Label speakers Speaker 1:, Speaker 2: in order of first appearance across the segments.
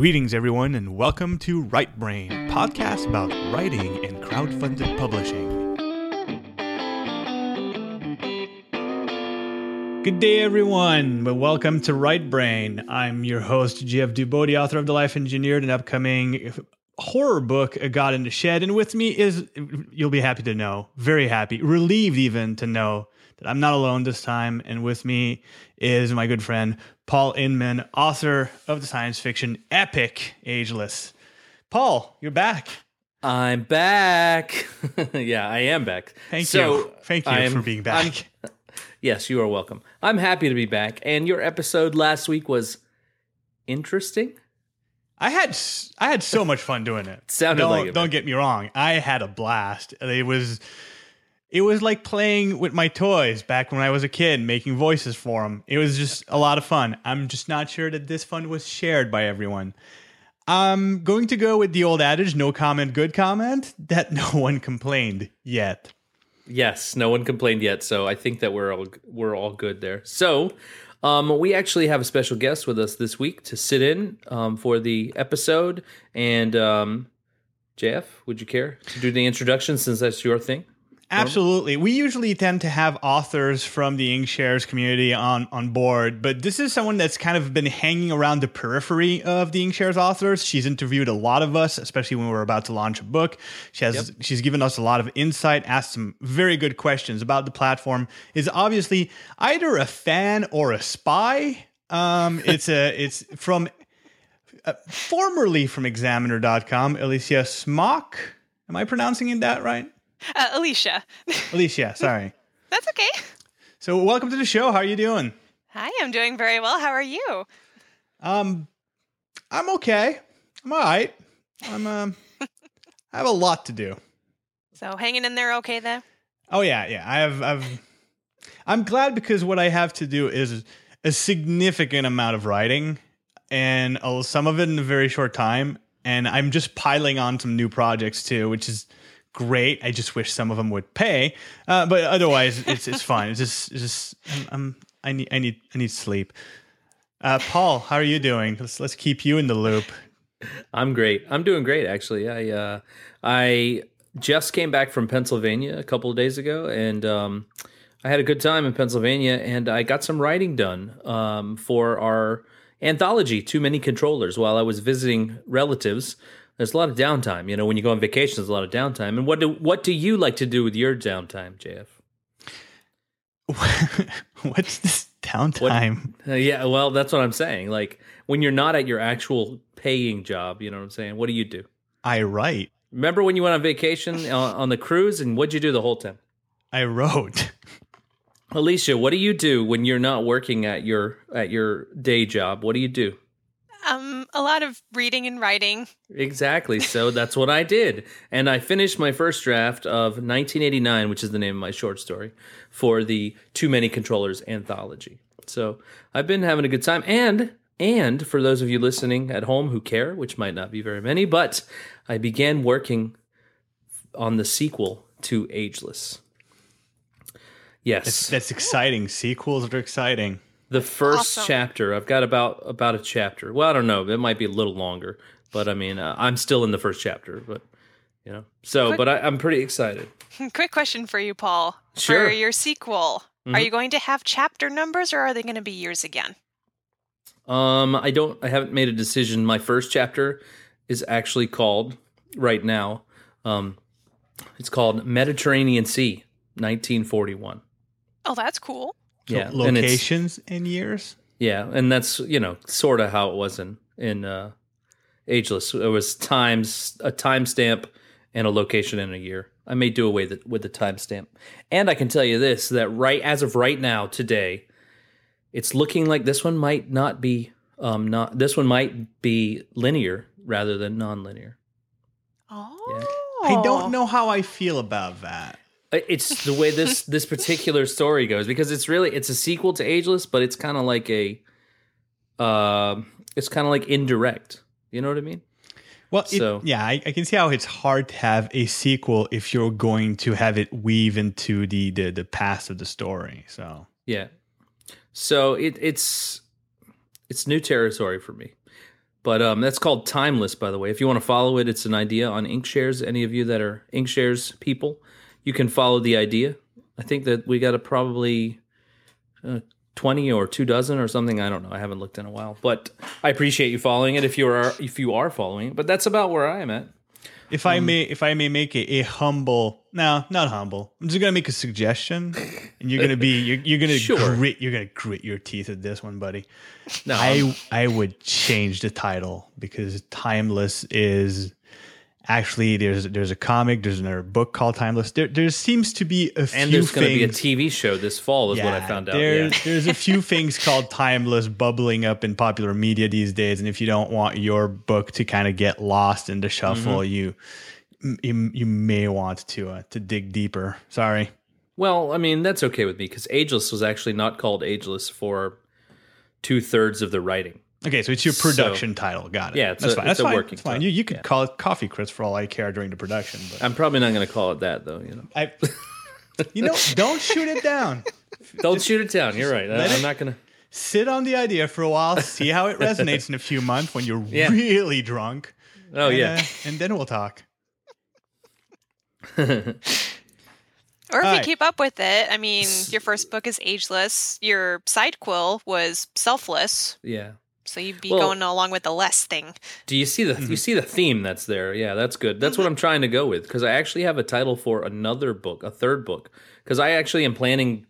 Speaker 1: Greetings, everyone, and welcome to Right Brain, podcast about writing and crowdfunded publishing. Good day, everyone, but welcome to Right Brain. I'm your host, Jeff the author of The Life Engineered, an upcoming horror book, A God in the Shed. And with me is, you'll be happy to know, very happy, relieved even to know that I'm not alone this time. And with me is my good friend, Paul Inman, author of the science fiction epic Ageless. Paul, you're back.
Speaker 2: I'm back. yeah, I am back.
Speaker 1: Thank
Speaker 2: so,
Speaker 1: you. Thank you
Speaker 2: I'm-
Speaker 1: for being back.
Speaker 2: I'm- yes, you are welcome. I'm happy to be back. And your episode last week was interesting.
Speaker 1: I had I had so much fun doing it.
Speaker 2: Sounded
Speaker 1: don't,
Speaker 2: like it,
Speaker 1: Don't
Speaker 2: man.
Speaker 1: get me wrong. I had a blast. It was it was like playing with my toys back when I was a kid, making voices for them. It was just a lot of fun. I'm just not sure that this fun was shared by everyone. I'm going to go with the old adage: no comment, good comment. That no one complained yet.
Speaker 2: Yes, no one complained yet, so I think that we're all we're all good there. So, um, we actually have a special guest with us this week to sit in um, for the episode. And um, JF, would you care to do the introduction since that's your thing?
Speaker 1: Absolutely. We usually tend to have authors from the Inkshares community on, on board, but this is someone that's kind of been hanging around the periphery of the Inkshares authors. She's interviewed a lot of us, especially when we're about to launch a book. She has she's given us a lot of insight, asked some very good questions about the platform. Is obviously either a fan or a spy. Um, it's a it's from uh, formerly from examiner.com, Alicia Smock. Am I pronouncing it that right?
Speaker 3: Uh, Alicia.
Speaker 1: Alicia, sorry.
Speaker 3: That's okay.
Speaker 1: So, welcome to the show. How are you doing?
Speaker 3: Hi, I'm doing very well. How are you?
Speaker 1: Um, I'm okay. I'm all right. I'm um, I have a lot to do.
Speaker 3: So, hanging in there okay then?
Speaker 1: Oh yeah, yeah. I have. I've. I'm glad because what I have to do is a significant amount of writing, and some of it in a very short time. And I'm just piling on some new projects too, which is great. I just wish some of them would pay, uh, but otherwise, it's it's fine. It's just it's just I'm, I'm I need I need I need sleep. Uh, Paul, how are you doing? Let's let's keep you in the loop.
Speaker 2: I'm great. I'm doing great actually. I uh I just came back from Pennsylvania a couple of days ago and um I had a good time in Pennsylvania and I got some writing done um for our anthology Too Many Controllers while I was visiting relatives. There's a lot of downtime, you know, when you go on vacation there's a lot of downtime. And what do what do you like to do with your downtime, JF?
Speaker 1: What's this downtime?
Speaker 2: Uh, yeah, well, that's what I'm saying. Like when you're not at your actual paying job, you know what I'm saying? What do you do?
Speaker 1: I write.
Speaker 2: Remember when you went on vacation on, on the cruise and what'd you do the whole time?
Speaker 1: I wrote.
Speaker 2: Alicia, what do you do when you're not working at your at your day job? What do you do?
Speaker 3: Um, a lot of reading and writing.
Speaker 2: Exactly. So that's what I did. And I finished my first draft of 1989, which is the name of my short story, for the Too Many Controllers anthology. So I've been having a good time. And and for those of you listening at home who care, which might not be very many, but I began working on the sequel to Ageless. Yes.
Speaker 1: That's, that's exciting. Sequels are exciting.
Speaker 2: The first
Speaker 3: Awesome.
Speaker 2: chapter, I've got about about a chapter. Well, I don't know. It might be a little longer, but I mean, uh, I'm still in the first chapter. But you know, so
Speaker 3: Quick-
Speaker 2: but I, I'm pretty excited.
Speaker 3: Quick question for you, Paul.
Speaker 2: Sure.
Speaker 3: For your sequel, are
Speaker 2: Mhm.
Speaker 3: you going to have chapter numbers or are they going to be years again?
Speaker 2: Um, I don't. I haven't made a decision. My first chapter is actually called right now. Um, it's called Mediterranean Sea, 1941.
Speaker 3: Oh, that's cool.
Speaker 1: So
Speaker 2: yeah,
Speaker 1: locations and years.
Speaker 2: Yeah, and that's you know sort of how it was in in uh, Ageless. It was times a timestamp and a location in a year. I may do away with, with the timestamp, and I can tell you this: that right as of right now, today, it's looking like this one might not be um not this one might be linear rather than non-linear.
Speaker 3: Oh.
Speaker 1: I don't know how I feel about that.
Speaker 2: I- It's the way this this particular story goes because it's really it's a sequel to Ageless, but it's kind of like a, uh, it's kind of like indirect. You know what I mean?
Speaker 1: Well, it-
Speaker 2: So-
Speaker 1: yeah, I, I can see how it's hard to have a sequel if you're going to have it weave into the the, the past of the story. So
Speaker 2: Yeah. So it, it's it's new territory for me. But um, that's called Timeless, by the way. If you want to follow it, it's an idea on InkShares. Any of you that are InkShares people, you can follow the idea. I think that we got a probably uh, 20 or two dozen or something. I don't know. I haven't looked in a while, but I appreciate you following it if you are if you are following it. But that's about where I am at.
Speaker 1: If I may, if I may make a, a humble, no, not humble. I'm just gonna make a suggestion, and you're gonna be, you're, you're gonna
Speaker 2: Sure.
Speaker 1: grit, you're gonna grit your teeth at this one, buddy.
Speaker 2: No,
Speaker 1: I I would change the title because Timeless is actually there's there's a comic, there's another book called Timeless. There there seems to be a few
Speaker 2: and there's going to be a. TV show this fall, is what I found out.
Speaker 1: There,
Speaker 2: Yeah.
Speaker 1: There's a few things called timeless bubbling up in popular media these days, and if you don't want your book to kind of get lost in the shuffle,
Speaker 2: Mm-hmm.
Speaker 1: you, you you may want to uh, to dig deeper. Sorry.
Speaker 2: Well, I mean, that's okay with me because Ageless was actually not called Ageless for two thirds of the writing.
Speaker 1: Okay, so it's your
Speaker 2: So-
Speaker 1: production title. Got it.
Speaker 2: Yeah, it's
Speaker 1: that's
Speaker 2: a-
Speaker 1: fine.
Speaker 2: it's
Speaker 1: that's
Speaker 2: a
Speaker 1: fine.
Speaker 2: working
Speaker 1: That's fine.
Speaker 2: title.
Speaker 1: You, you could
Speaker 2: Yeah.
Speaker 1: call it Coffee Crits for all I care during the production, but
Speaker 2: I'm probably not going to call it that, though. You know,
Speaker 1: I, you know, don't shoot it down.
Speaker 2: don't shoot it down. You're right. I, I'm not going to.
Speaker 1: Sit on the idea for a while, see how it resonates in a few months when you're
Speaker 2: Yeah.
Speaker 1: really drunk.
Speaker 2: Oh
Speaker 1: and,
Speaker 2: yeah.
Speaker 1: uh, and then we'll talk.
Speaker 3: Or if
Speaker 1: All
Speaker 3: you
Speaker 1: right.
Speaker 3: keep up with it, I mean, your first book is ageless. Your side quill was selfless.
Speaker 2: yeah.
Speaker 3: So you'd be
Speaker 2: Well-
Speaker 3: going along with the less thing.
Speaker 2: Do you see the
Speaker 1: Mm-hmm.
Speaker 2: you see the theme that's there? Yeah, that's good. That's what I'm trying to go with because I actually have a title for another book, a third book, because I actually am planning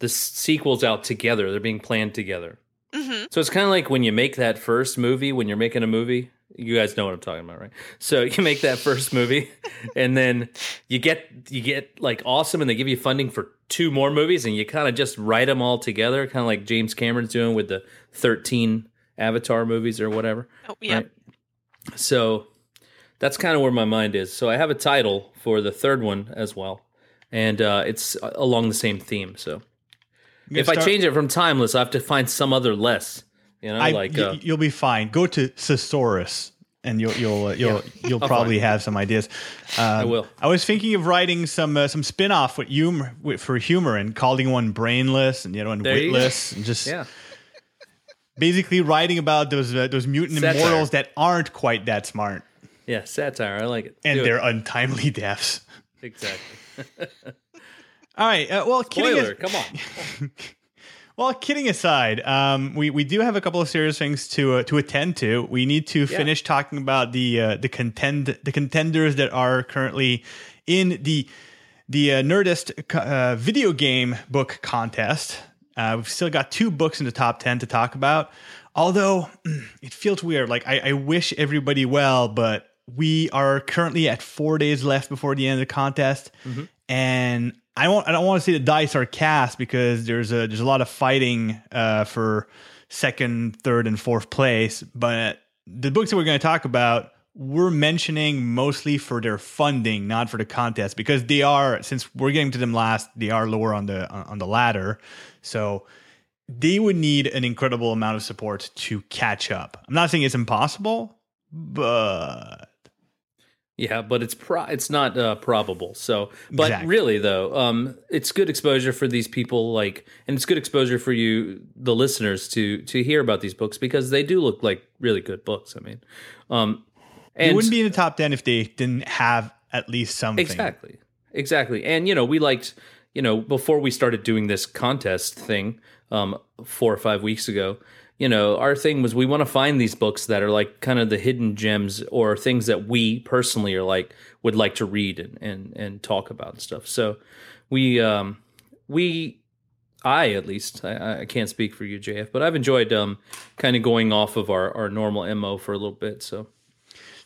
Speaker 2: the sequels out together. They're being planned together.
Speaker 3: hmm
Speaker 2: So it's kind of like when you make that first movie, when you're making a movie, you guys know what I'm talking about, right? So you make that first movie and then you get you get like awesome and they give you funding for two more movies and you kind of just write them all together, kind of like James Cameron's doing with the 13 Avatar movies or whatever.
Speaker 3: Oh, yeah.
Speaker 2: Right. So that's kind of where my mind is. So I have a title for the third one as well. And uh, it's uh, along the same theme. So
Speaker 1: I'm gonna
Speaker 2: if I change it from timeless, I have to find some other less. You know,
Speaker 1: I,
Speaker 2: like
Speaker 1: y-
Speaker 2: uh,
Speaker 1: you'll be fine. Go to Thesaurus, and you'll you'll uh, you'll you'll probably have some ideas. Um, I
Speaker 2: will.
Speaker 1: I was thinking of writing some uh, some spin off with humor with, for humor and calling one brainless and the other one
Speaker 2: There
Speaker 1: witless, and just
Speaker 2: yeah,
Speaker 1: basically writing about those uh, those mutant
Speaker 2: Satire.
Speaker 1: immortals that aren't quite that smart
Speaker 2: yeah, satire. I like it.
Speaker 1: and
Speaker 2: Do it.
Speaker 1: their untimely deaths.
Speaker 2: exactly
Speaker 1: All right. Uh, well,
Speaker 2: spoiler. Come on.
Speaker 1: Well, kidding aside, um, we we do have a couple of serious things to uh, to attend to. We need to finish talking about the uh, the contend the contenders that are currently in the the uh, Nerdist uh, video game book contest. Uh, we've still got two books in the top ten to talk about. Although it feels weird, like I, I wish everybody well, but we are currently at four days left before the end of the contest, and I won't. I don't want to say the dice are cast because there's a there's a lot of fighting uh, for second, third, and fourth place. But the books that we're going to talk about, we're mentioning mostly for their funding, not for the contest, because they are since we're getting to them last, they are lower on the on the ladder. So they would need an incredible amount of support to catch up. I'm not saying it's impossible, but
Speaker 2: Yeah, but it's pro- it's not uh, probable. So, but
Speaker 1: Exactly.
Speaker 2: really though, um, it's good exposure for these people. Like, and it's good exposure for you, the listeners, to to hear about these books because they do look like really good books. I mean, um, and
Speaker 1: wouldn't be in the top ten if they didn't have at least something.
Speaker 2: Exactly. Exactly. And you know, we liked, you know, before we started doing this contest thing, um, four or five weeks ago, you know, our thing was we want to find these books that are like kind of the hidden gems or things that we personally are like would like to read and and, and talk about and stuff. So we um we I at least I, I can't speak for you, JF, but I've enjoyed um kind of going off of our, our normal MO for a little bit. So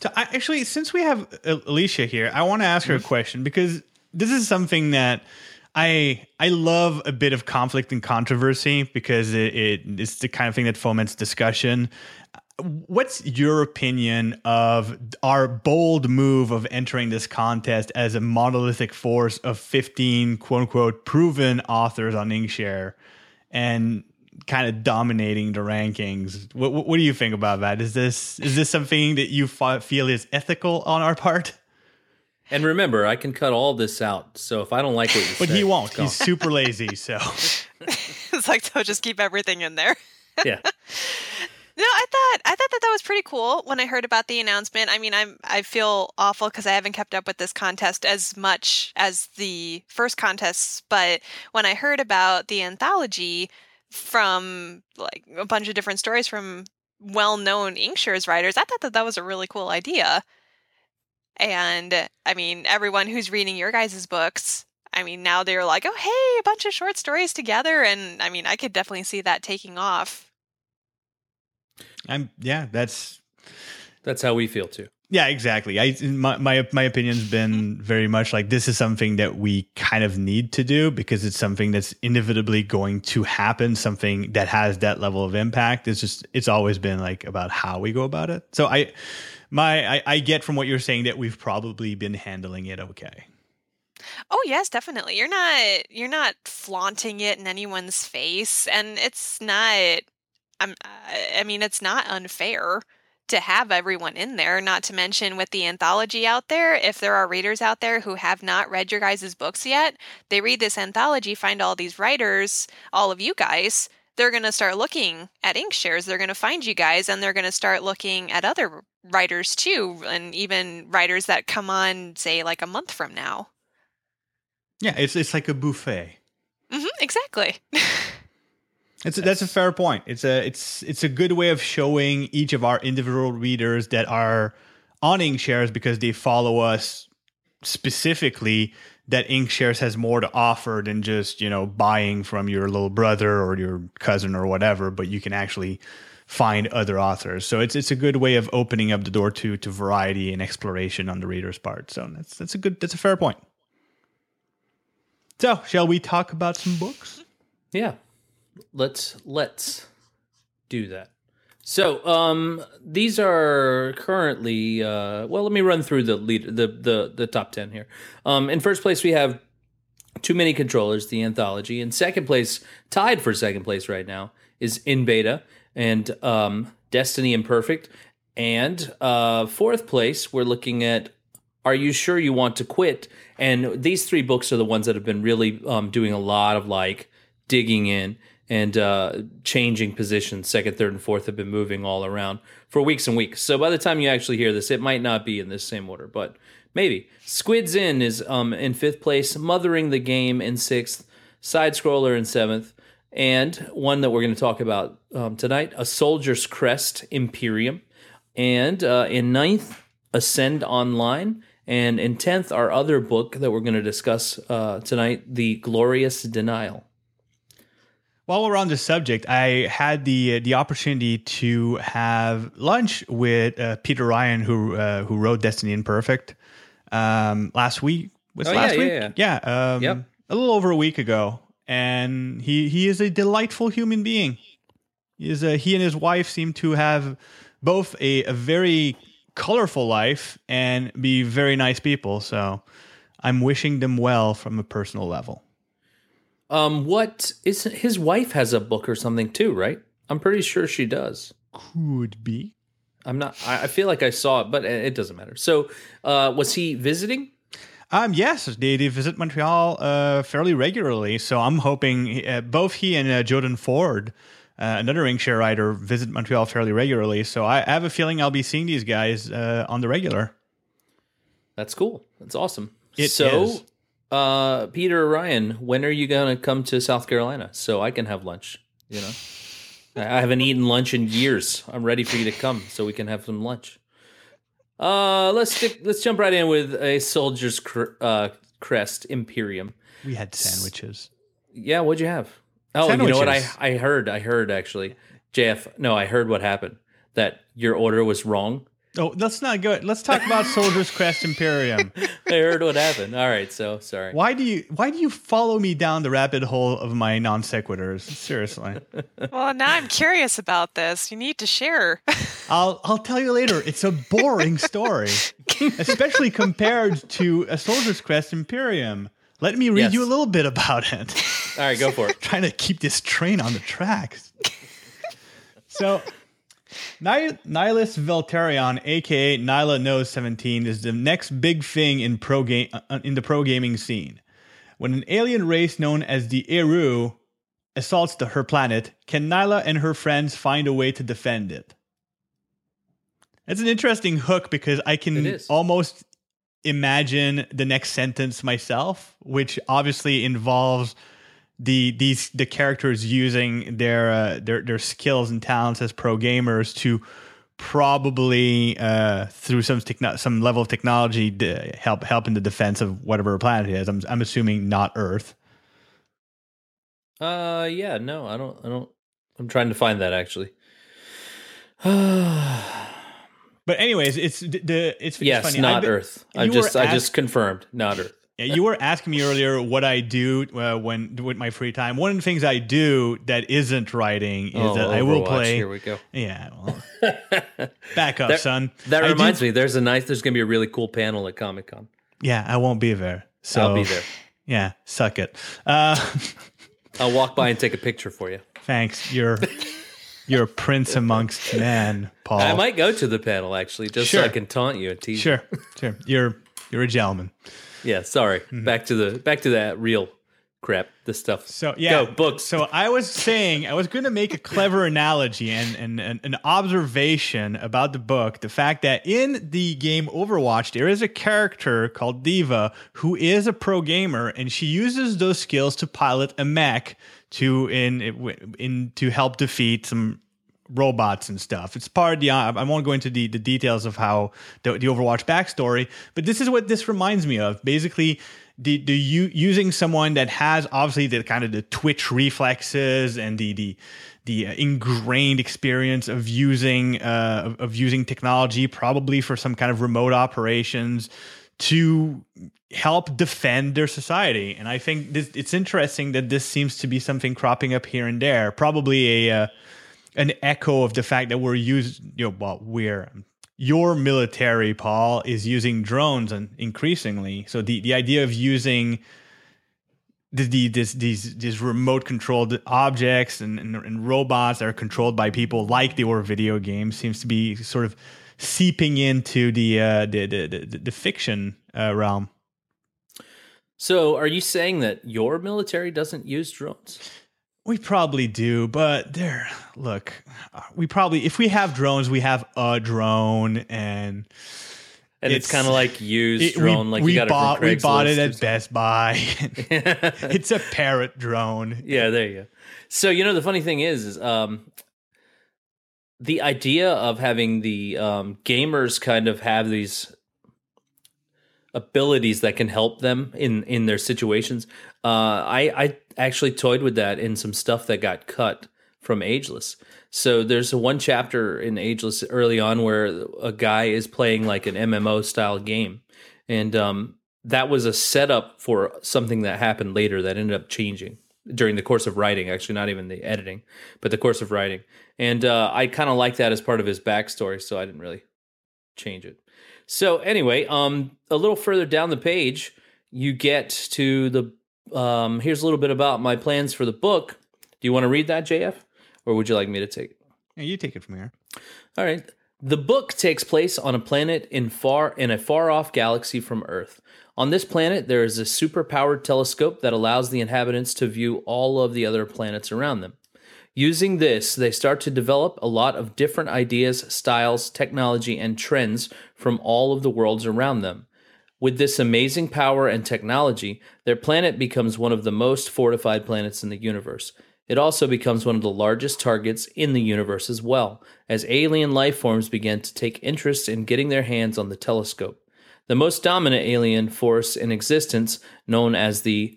Speaker 1: So I, actually, since we have Alicia here, I want to ask her a question because this is something that I I love a bit of conflict and controversy because it, it it's the kind of thing that foments discussion. What's your opinion of our bold move of entering this contest as a monolithic force of 15 quote unquote proven authors on Inkshare and kind of dominating the rankings? What, what, do you think about that? Is this is this something that you feel is ethical on our part?
Speaker 2: And remember, I can cut all this out. So if I don't like what you
Speaker 1: But
Speaker 2: say,
Speaker 1: he won't. He's super lazy. So
Speaker 3: it's like they'll just keep everything in there.
Speaker 2: yeah.
Speaker 3: No, I thought I thought that that was pretty cool when I heard about the announcement. I mean, I'm I feel awful because I haven't kept up with this contest as much as the first contests, but when I heard about the anthology from like a bunch of different stories from well-known Inkshares writers, I thought that that was a really cool idea. And I mean, everyone who's reading your guys' books, I mean, now they're like, oh, hey, a bunch of short stories together. And I mean, I could definitely see that taking off.
Speaker 1: I'm yeah, that's
Speaker 2: That's how we feel too.
Speaker 1: yeah, exactly. I my my my opinion's been very much like this is something that we kind of need to do because it's something that's inevitably going to happen, something that has that level of impact. It's just it's always been like about how we go about it. So I my I, I get from what you're saying that we've probably been handling it okay.
Speaker 3: Oh yes, definitely. You're not you're not flaunting it in anyone's face and it's not I'm I mean it's not unfair to have everyone in there, not to mention with the anthology out there, if there are readers out there who have not read your guys' books yet, they read this anthology, find all these writers, all of you guys, they're going to start looking at Inkshares. They're going to find you guys and they're going to start looking at other writers too, and even writers that come on, say, like a month from now.
Speaker 1: Yeah, it's it's like a buffet.
Speaker 3: hmm exactly.
Speaker 1: It's that's a fair point. It's a it's it's a good way of showing each of our individual readers that are on Inkshares because they follow us specifically that Inkshares has more to offer than just, you know, buying from your little brother or your cousin or whatever, but you can actually find other authors. So it's it's a good way of opening up the door to to variety and exploration on the reader's part. So that's that's a good that's a fair point. So, shall we talk about some books?
Speaker 2: Yeah. Let's let's do that. So, um these are currently uh well, let me run through the lead the the the top 10 here. Um in first place we have Too Many Controllers, the anthology. In second place, tied for second place right now, is In Beta and um Destiny Imperfect. And uh fourth place, we're looking at Are You Sure You Want to Quit? And these three books are the ones that have been really um, doing a lot of like digging in and uh, changing positions. Second, third, and fourth have been moving all around for weeks and weeks. So by the time you actually hear this, it might not be in this same order, but maybe. Squid's Inn is um, in fifth place, Mothering the Game in sixth, Side Scroller in seventh, and one that we're going to talk about um, tonight, A Soldier's Crest Imperium. And uh, in ninth, Ascend Online. And in 10th, our other book that we're going to discuss uh, tonight, The Glorious Denial.
Speaker 1: While we're on the subject, I had the the opportunity to have lunch with uh, Peter Ryan, who uh, who wrote Destiny Imperfect, um, last week. Was
Speaker 2: Oh,
Speaker 1: last
Speaker 2: yeah,
Speaker 1: week?
Speaker 2: yeah,
Speaker 1: yeah. um,
Speaker 2: Yep.
Speaker 1: a little over a week ago, and he he is a delightful human being. He is a, he and his wife seem to have both a, a very colorful life and be very nice people. So I'm wishing them well from a personal level.
Speaker 2: Um, what is his wife has a book or something too, right? I'm pretty sure she does.
Speaker 1: Could be.
Speaker 2: I'm not. I, I feel like I saw it, but it, doesn't matter. So, uh, was he visiting?
Speaker 1: Um, yes, they, they visit Montreal uh, fairly regularly. So I'm hoping uh, both he and uh, Jordan Ford, uh, another Inkshare writer, visit Montreal fairly regularly. So I, I have a feeling I'll be seeing these guys uh, on the regular.
Speaker 2: That's cool. That's awesome.
Speaker 1: It
Speaker 2: so,
Speaker 1: is.
Speaker 2: Uh, Peter Ryan, when are you gonna come to South Carolina so I can have lunch? You know, I haven't eaten lunch in years. I'm ready for you to come so we can have some lunch. Uh, let's stick, let's jump right in with a soldier's cr- uh, crest Imperium.
Speaker 1: We had sandwiches.
Speaker 2: Yeah, what'd you have? Oh, you know what I I heard I heard actually, JF. No, I heard what happened. That your order was wrong.
Speaker 1: Oh, let's not go. Let's talk about Soldier's Crest Imperium.
Speaker 2: I heard what happened. All right, so sorry.
Speaker 1: Why do you Why do you follow me down the rabbit hole of my non sequiturs? Seriously,
Speaker 3: well, now I'm curious about this. You need to share.
Speaker 1: I'll I'll tell you later. It's a boring story, especially compared to a Soldier's Crest Imperium. Let me read
Speaker 2: Yes.
Speaker 1: you a little bit about it.
Speaker 2: All right, go for it.
Speaker 1: trying to keep this train on the tracks. so, Ni- Nihilus Veltarion, aka Nyla Knows 17, is the next big thing in pro game uh, in the pro gaming scene. When an alien race known as the Eru assaults the, her planet, can Nyla and her friends find a way to defend it? That's an interesting hook because I can almost imagine the next sentence myself, which obviously involves the these the characters using their uh, their their skills and talents as pro gamers to probably uh, through some techno- some level of technology to help help in the defense of whatever planet it is. I'm I'm assuming not Earth.
Speaker 2: Uh, yeah, no, I don't. I don't. I'm trying to find that actually.
Speaker 1: But anyways, it's the, the it's, it's
Speaker 2: yes,
Speaker 1: funny.
Speaker 2: not
Speaker 1: I've
Speaker 2: Earth. I just, I just confirmed, not Earth.
Speaker 1: Yeah, you were asking me earlier what I do uh, when with my free time. One of the things I do that isn't writing is
Speaker 2: Oh,
Speaker 1: that I will play.
Speaker 2: Here we go.
Speaker 1: Yeah, well, back up,
Speaker 2: That-
Speaker 1: son.
Speaker 2: That
Speaker 1: I do-
Speaker 2: reminds me. There's a nice. There's gonna be a really cool panel at Comic Con.
Speaker 1: Yeah, I won't be there. So
Speaker 2: I'll be there.
Speaker 1: Yeah, suck it. Uh,
Speaker 2: I'll walk by and take a picture for you.
Speaker 1: thanks. You're you're a prince amongst men, Paul.
Speaker 2: I might go to the panel actually, just so I can taunt you and tease. you.
Speaker 1: Sure, sure. You're you're a gentleman.
Speaker 2: Yeah. Sorry.
Speaker 1: Mm-hmm.
Speaker 2: Back to the back to that real crap. This stuff.
Speaker 1: So yeah,
Speaker 2: Go, books.
Speaker 1: So I was saying I was going to make a clever analogy and, and, and an observation about the book. The fact that in the game Overwatch there is a character called D.Va who is a pro gamer and she uses those skills to pilot a mech to in in to help defeat some robots and stuff. It's part of the. I won't go into the, the details of how the, the Overwatch backstory, but this is what this reminds me of. Basically, the the u- using someone that has obviously the kind of the twitch reflexes and the the the uh, ingrained experience of using uh, of using technology, probably for some kind of remote operations to help defend their society. And I think this, it's interesting that this seems to be something cropping up here and there. Probably a uh, an echo of the fact that we're using, you know, well, we're your military, Paul, is using drones and increasingly. So the, the idea of using the, the this these these remote controlled objects and, and, and robots that are controlled by people like they were video games seems to be sort of seeping into the uh, the, the, the the fiction uh, realm.
Speaker 2: So, are you saying that your military doesn't use drones?
Speaker 1: We probably do, but there. Look, we probably if we have drones, we have a drone, and
Speaker 2: And it's,
Speaker 1: It's-
Speaker 2: kind of like used
Speaker 1: it-
Speaker 2: drone, like
Speaker 1: we
Speaker 2: you got
Speaker 1: bought we bought it at Best Buy. it's a parrot drone.
Speaker 2: yeah, there you go. So you know the funny thing is, is um, the idea of having the um, gamers kind of have these abilities that can help them in in their situations. Uh, I I actually toyed with that in some stuff that got cut from Ageless. So there's one chapter in Ageless early on where a guy is playing like an MMO style game, and um, that was a setup for something that happened later that ended up changing during the course of writing. Actually, not even the editing, but the course of writing. And uh, I kind of like that as part of his backstory, so I didn't really change it. So anyway, um, a little further down the page, you get to the. Um, here's a little bit about my plans for the book. Do you want to read that, JF, or would you like me to take it?
Speaker 1: Yeah, you take it from here.
Speaker 2: All right. The book takes place on a planet in far in a far-off galaxy from Earth. On this planet, there is a super-powered telescope that allows the inhabitants to view all of the other planets around them. Using this, they start to develop a lot of different ideas, styles, technology, and trends from all of the worlds around them. With this amazing power and technology, their planet becomes one of the most fortified planets in the universe. It also becomes one of the largest targets in the universe as well, as alien life forms begin to take interest in getting their hands on the telescope. The most dominant alien force in existence, known as the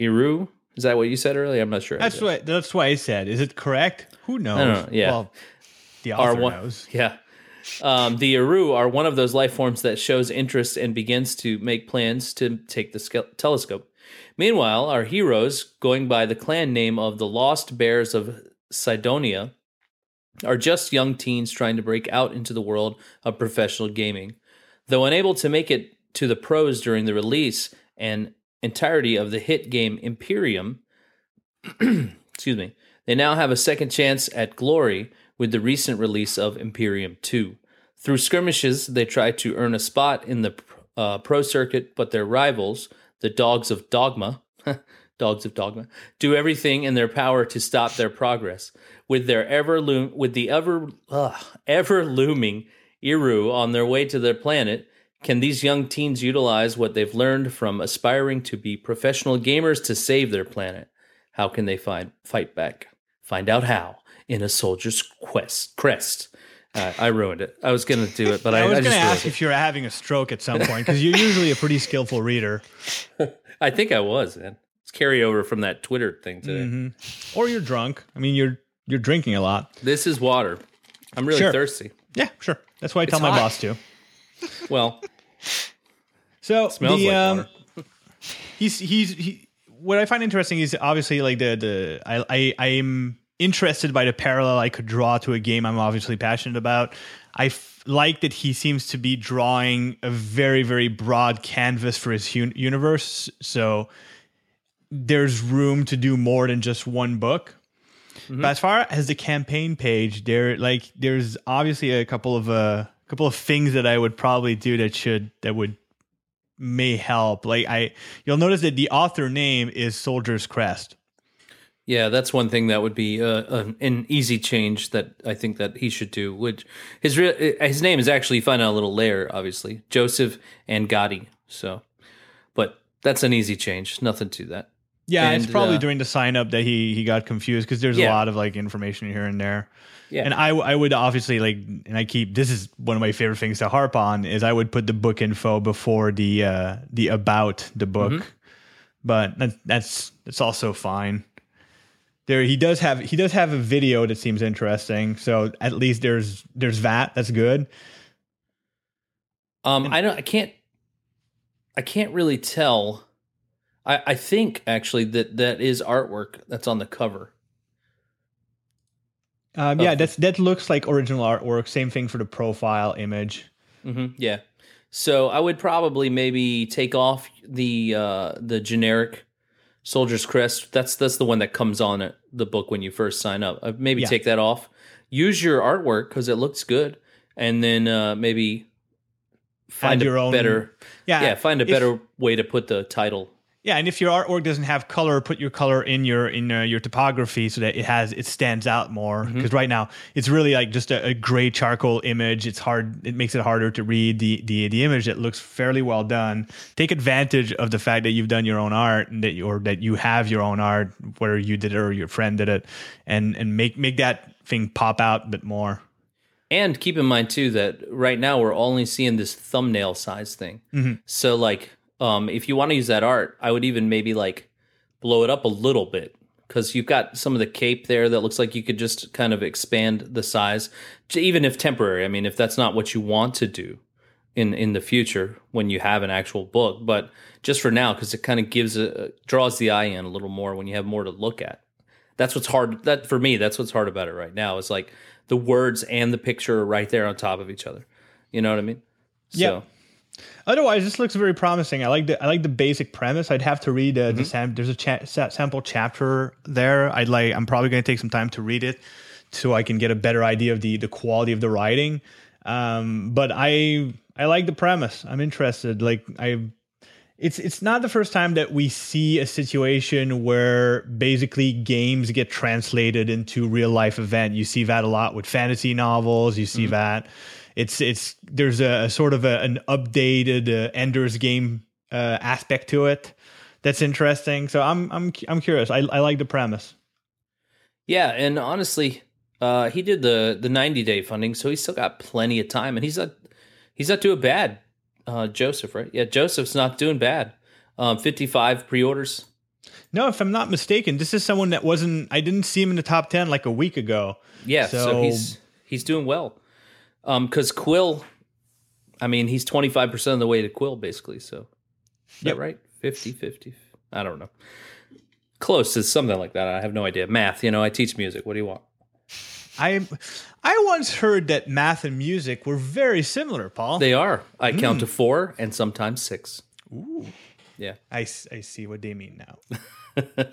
Speaker 2: Iru, is that what you said earlier? I'm not sure.
Speaker 1: That's what that's why I said. Is it correct? Who knows?
Speaker 2: know, yeah.
Speaker 1: Well, the author
Speaker 2: one,
Speaker 1: knows.
Speaker 2: Yeah. Um, the Aru are one of those life forms that shows interest and begins to make plans to take the telescope. Meanwhile, our heroes, going by the clan name of the Lost Bears of Sidonia, are just young teens trying to break out into the world of professional gaming. Though unable to make it to the pros during the release and entirety of the hit game Imperium, excuse me, they now have a second chance at glory with the recent release of Imperium 2. Through skirmishes, they try to earn a spot in the uh, pro circuit, but their rivals, the Dogs of Dogma, dogs of dogma, do everything in their power to stop their progress. With their ever loom, with the ever ever looming Iru on their way to their planet, can these young teens utilize what they've learned from aspiring to be professional gamers to save their planet? How can they find fight back? Find out how in a soldier's quest crest. Uh, I ruined it. I was going to do it, but I,
Speaker 1: I was going to ask if you're having a stroke at some point because you're usually a pretty skillful reader.
Speaker 2: I think I was, man. It's carryover from that Twitter thing today.
Speaker 1: Mm-hmm. or you're drunk. I mean, you're you're drinking a lot.
Speaker 2: This is water. I'm really
Speaker 1: Sure.
Speaker 2: thirsty.
Speaker 1: Yeah, sure. That's what I tell
Speaker 2: It's
Speaker 1: my
Speaker 2: hot.
Speaker 1: boss too.
Speaker 2: Well,
Speaker 1: So
Speaker 2: smells
Speaker 1: the
Speaker 2: like
Speaker 1: um,
Speaker 2: water.
Speaker 1: he's he's he, what I find interesting is obviously like the the I I I'm interested by the parallel I could draw to a game I'm obviously passionate about. I f- like that he seems to be drawing a very very broad canvas for his universe. So there's room to do more than just one book. But as far as the campaign page, there like there's obviously a couple of uh couple of things that I would probably do that should that would may help. Like I you'll notice that the author name is Soldier's Crest.
Speaker 2: Yeah, that's one thing that would be uh, an, an easy change that I think that he should do. Which his real his name is actually find out a little layer, obviously Joseph and Gotti. So, but that's an easy change. Nothing to that.
Speaker 1: Yeah, it's probably
Speaker 2: uh,
Speaker 1: during the sign up that he he got confused because there's a lot of like information here and there.
Speaker 2: Yeah.
Speaker 1: And I I would obviously like and I keep this is one of my favorite things to harp on is I would put the book info before the uh the about the book.
Speaker 2: Mm-hmm.
Speaker 1: But that, that's that's also fine. There he does have he does have a video that seems interesting. So at least there's there's that. That's good.
Speaker 2: Um, I don't. I can't. I can't really tell. I I think actually that that is artwork that's on the cover.
Speaker 1: Um, yeah, that's that looks like original artwork. Same thing for the profile image.
Speaker 2: hmm Yeah. So I would probably maybe take off the uh, the generic soldier's crest. That's that's the one that comes on the book when you first sign up. Uh, maybe
Speaker 1: Yeah.
Speaker 2: take that off. Use your artwork because it looks good, and then uh, maybe find
Speaker 1: your own-
Speaker 2: better.
Speaker 1: Yeah,
Speaker 2: Yeah, find a
Speaker 1: if-
Speaker 2: better way to put the title.
Speaker 1: Yeah, and if your artwork doesn't have color, put your color in your in uh, your topography so that it has it stands out more.
Speaker 2: Mm-hmm.
Speaker 1: Because right now it's really like just a, a gray charcoal image. It's hard. It makes it harder to read the the the image that looks fairly well done. Take advantage of the fact that you've done your own art and that you, or that you have your own art, whether you did it or your friend did it, and and make make that thing pop out a bit more.
Speaker 2: And keep in mind too that right now we're only seeing this thumbnail size thing. So like, um, if you want to use that art, I would even maybe like blow it up a little bit because you've got some of the cape there that looks like you could just kind of expand the size, even if temporary. I mean, if that's not what you want to do in in the future when you have an actual book, but just for now because it kind of gives a draws the eye in a little more when you have more to look at that's what's hard that for me that's what's hard about it right now is like the words and the picture are right there on top of each other you know what i mean
Speaker 1: Yeah. Otherwise, this looks very promising. I like the I like the basic premise. I'd have to read uh, the sam- there's a cha- sa- sample chapter there. I'd like I'm probably going to take some time to read it so I can get a better idea of the the quality of the writing. Um, but I I like the premise. I'm interested. Like I it's it's not the first time that we see a situation where basically games get translated into real life event. You see that a lot with fantasy novels. You see that it's it's there's a, a sort of a, an updated uh, Ender's Game uh, aspect to it that's interesting. So I'm I'm I'm curious. I I like the premise.
Speaker 2: yeah and honestly uh he did the the 90 day funding so he's still got plenty of time and he's not he's not doing bad uh joseph right yeah joseph's not doing bad um 55 pre-orders
Speaker 1: No, if I'm not mistaken, this is someone that wasn't. I didn't see him in the top ten like a week ago.
Speaker 2: yeah so,
Speaker 1: So-
Speaker 2: he's he's doing well um because quill i mean he's 25% of the way to quill basically so. Is
Speaker 1: Yep.
Speaker 2: that right? 50 50 i don't know. Close to something like that. I have no idea. Math you know i teach music. What do you want?
Speaker 1: I I once heard that math and music were very similar, Paul.
Speaker 2: they are. I count to four and sometimes six. Ooh. yeah.
Speaker 1: I, I see what they mean now.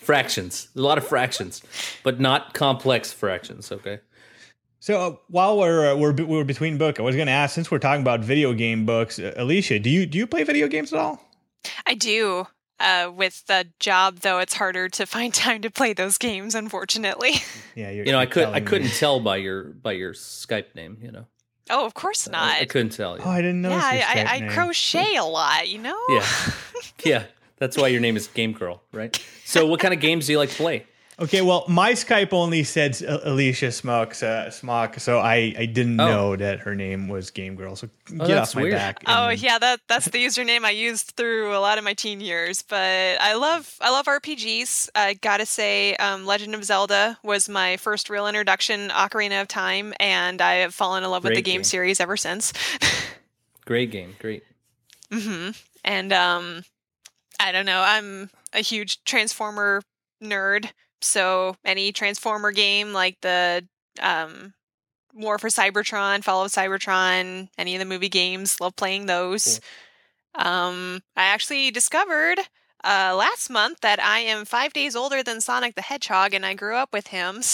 Speaker 2: fractions. A lot of fractions but not complex fractions okay
Speaker 1: So uh, while we're uh, we're be- we're between book, I was going to ask since we're talking about video game books, uh, Alicia, do you do you play video games at all?
Speaker 3: I do. Uh, with the job, though, it's harder to find time to play those games. Unfortunately.
Speaker 1: Yeah, you're,
Speaker 2: You know, I
Speaker 1: you're
Speaker 2: could I
Speaker 1: me.
Speaker 2: couldn't tell by your by your Skype name. You know,
Speaker 3: oh, of course
Speaker 2: I,
Speaker 3: not.
Speaker 2: I couldn't tell. You.
Speaker 1: Oh, I didn't know.
Speaker 3: yeah, I, I, I crochet a lot. You know.
Speaker 2: Yeah, yeah. That's why your name is Game Girl, right? So, what kind of games do you like to play?
Speaker 1: Okay, well, my Skype only said uh, Alicia Smock, uh, Smock, so I, I didn't
Speaker 2: Oh.
Speaker 1: know that her name was Game Girl. So get
Speaker 2: that's
Speaker 1: off my
Speaker 2: weird.
Speaker 1: back.
Speaker 3: Oh yeah, that that's the username I used through a lot of my teen years. But I love I love RPGs. I gotta say, um, Legend of Zelda was my first real introduction, Ocarina of Time, and I have fallen in love with the game
Speaker 2: game.
Speaker 3: series ever since.
Speaker 2: Great game, great.
Speaker 3: hmm And um, I don't know. I'm a huge Transformer nerd, so any Transformer game like the um, War for Cybertron, Fall of Cybertron, any of the movie games, love playing those. Um, I actually discovered uh, last month that I am five days older than Sonic the Hedgehog, and I grew up with him.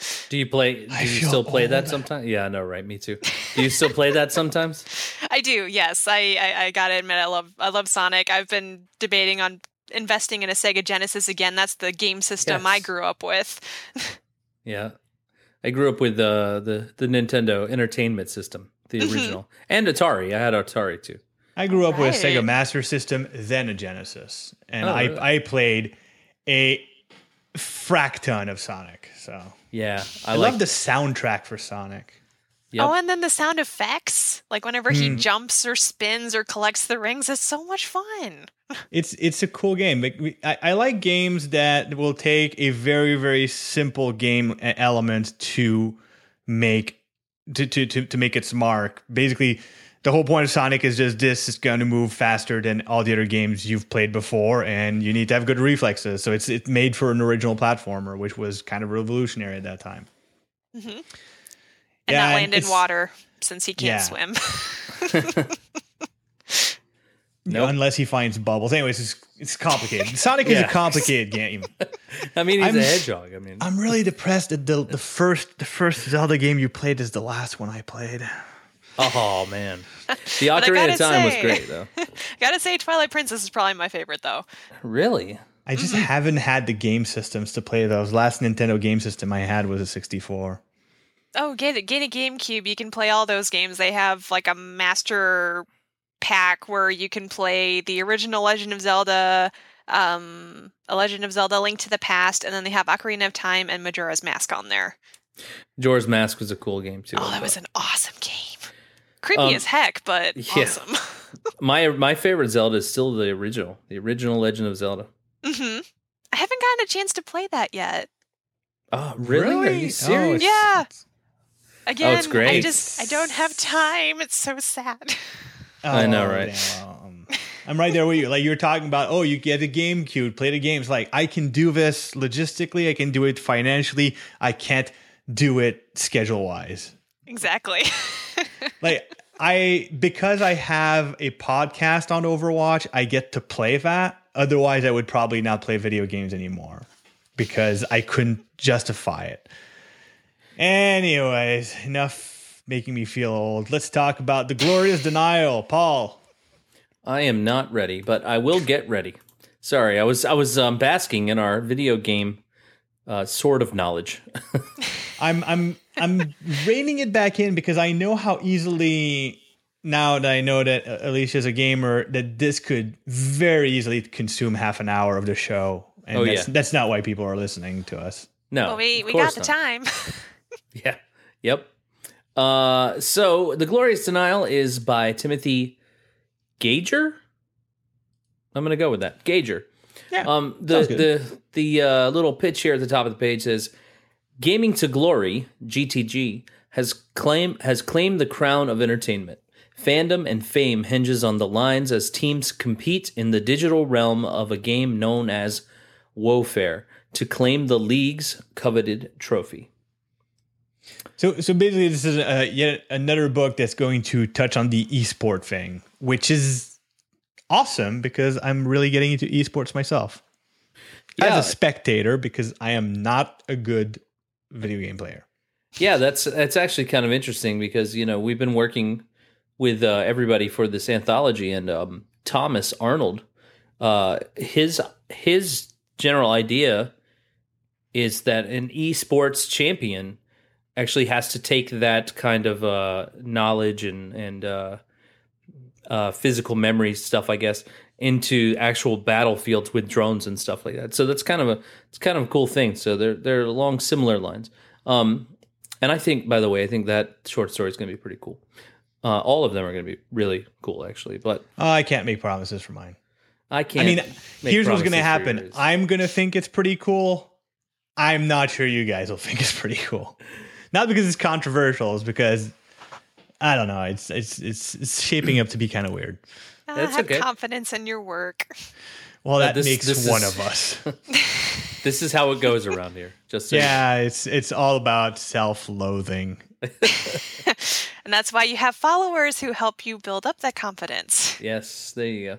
Speaker 3: So
Speaker 2: Do you play? Do
Speaker 1: I
Speaker 2: you still play that sometimes? Yeah, I know, right? Me too. Do you still play that sometimes?
Speaker 3: I do. Yes, I, I I gotta admit I love I love Sonic. I've been debating on investing in a Sega Genesis again. That's the game system I grew up with.
Speaker 2: Yeah, I grew up with the the the Nintendo Entertainment System, the
Speaker 3: Mhm.
Speaker 2: original, and Atari. I had Atari too.
Speaker 1: I grew up with a Sega Master System, then a Genesis, and
Speaker 2: Oh,
Speaker 1: I,
Speaker 2: really?
Speaker 1: I played a frack ton of Sonic. So
Speaker 2: Yeah, I,
Speaker 1: I,
Speaker 2: like.
Speaker 1: love the soundtrack for Sonic.
Speaker 2: Yep.
Speaker 3: Oh, and then the sound effects, like whenever he
Speaker 1: Mm.
Speaker 3: jumps or spins or collects the rings, it's so much fun.
Speaker 1: It's it's a cool game. I, I like games that will take a very very simple game element to make to to to, to make its mark. Basically, the whole point of Sonic is just this is going to move faster than all the other games you've played before, and you need to have good reflexes. So it's it's made for an original platformer, which was kind of revolutionary at that time.
Speaker 3: hmm And
Speaker 1: Yeah,
Speaker 3: not
Speaker 1: and
Speaker 3: land in water since he can't
Speaker 1: Yeah.
Speaker 3: swim.
Speaker 2: Nope.
Speaker 1: Unless he finds bubbles. Anyways, it's it's complicated. Sonic is a complicated game.
Speaker 2: I mean, he's
Speaker 1: I'm-
Speaker 2: a hedgehog. I mean,
Speaker 1: I'm really depressed that the the first the first Zelda game you played is the last one I played.
Speaker 2: oh man, the
Speaker 3: But I
Speaker 2: Ocarina of
Speaker 3: gotta
Speaker 2: Time was great though.
Speaker 3: Gotta say, Twilight Princess is probably my favorite though.
Speaker 2: Really?
Speaker 1: I just haven't had the game systems to play those. Last Nintendo game system I had was a 64.
Speaker 3: Oh, get it, get a GameCube. You can play all those games. They have like a master pack where you can play the original Legend of Zelda, um, a Legend of Zelda: Link to the Past, and then they have Ocarina of Time and Majora's Mask on there.
Speaker 2: Majora's Mask was a cool game too.
Speaker 3: Oh, that was an awesome game. Creepy
Speaker 2: Um,
Speaker 3: as heck, but
Speaker 2: yeah.
Speaker 3: awesome.
Speaker 2: my my favorite Zelda is still the original, the original Legend of Zelda.
Speaker 3: Mm-hmm. I haven't gotten a chance to play that yet.
Speaker 2: Oh, really? Are you
Speaker 1: Oh,
Speaker 2: serious?
Speaker 1: it's-
Speaker 3: Yeah.
Speaker 1: it's-
Speaker 3: Again, I
Speaker 2: great.
Speaker 3: I just I don't have time. It's so sad.
Speaker 2: I know,
Speaker 1: Oh,
Speaker 2: right?
Speaker 1: yeah, well, um, I'm right there with you. Like you were talking about, oh, you get a GameCube, play the games. Like I can do this logistically, I can do it financially. I can't do it schedule wise.
Speaker 3: exactly.
Speaker 1: like I because I have a podcast on Overwatch, I get to play that. Otherwise, I would probably not play video games anymore because I couldn't justify it. Anyways, enough making me feel old. Let's talk about the glorious denial, Paul.
Speaker 2: I am not ready, but I will get ready. Sorry, I was I was um, basking in our video game uh, sort of knowledge.
Speaker 1: I'm I'm I'm reining it back in because I know how easily now that I know that uh, Alicia's a gamer that this could very easily consume half an hour of the show. And
Speaker 2: Oh,
Speaker 1: that's,
Speaker 2: yeah.
Speaker 1: that's not why people are listening to us.
Speaker 2: No,
Speaker 3: well, we we got the
Speaker 2: not.
Speaker 3: time.
Speaker 2: Yeah. Yep. Uh, so the glorious denial is by Timothy Gager. I'm gonna go with that. Gager.
Speaker 1: Yeah,
Speaker 2: Um, the
Speaker 1: good.
Speaker 2: the the uh, little pitch here at the top of the page says, "Gaming to Glory (GTG) has claim has claimed the crown of entertainment. Fandom and fame hinges on the lines as teams compete in the digital realm of a game known as Wofair to claim the league's coveted trophy."
Speaker 1: So, so basically, this is uh, yet another book that's going to touch on the esport thing, which is awesome because I'm really getting into esports myself
Speaker 2: Yeah.
Speaker 1: as a spectator because I am not a good video game player.
Speaker 2: Yeah, that's that's actually kind of interesting because you know we've been working with uh, everybody for this anthology, and um, Thomas Arnold uh, his his general idea is that an esports champion actually has to take that kind of uh, knowledge and and uh, uh, physical memory stuff, I guess, into actual battlefields with drones and stuff like that. So that's kind of a it's kind of a cool thing. So they're they're along similar lines. Um, and I think, by the way, I think that short story is going to be pretty cool. Uh, all of them are going to be really cool, actually. But
Speaker 1: Oh, I can't make promises for mine.
Speaker 2: I can't.
Speaker 1: I
Speaker 2: mean,
Speaker 1: here's what's going to happen. I'm going to think it's pretty cool. I'm not sure you guys will think it's pretty cool. Not because it's controversial, it's because I don't know. It's it's it's, it's shaping up to be kind of weird.
Speaker 3: Ah,
Speaker 2: That's
Speaker 3: have
Speaker 2: okay.
Speaker 3: confidence in your work.
Speaker 1: Well, that
Speaker 2: this-
Speaker 1: makes
Speaker 2: this
Speaker 1: one
Speaker 2: is-
Speaker 1: of us.
Speaker 2: this is how it goes around here. Just so you
Speaker 1: yeah, it's it's all about self-loathing.
Speaker 3: and that's why you have followers who help you build up that confidence.
Speaker 2: Yes, there you go.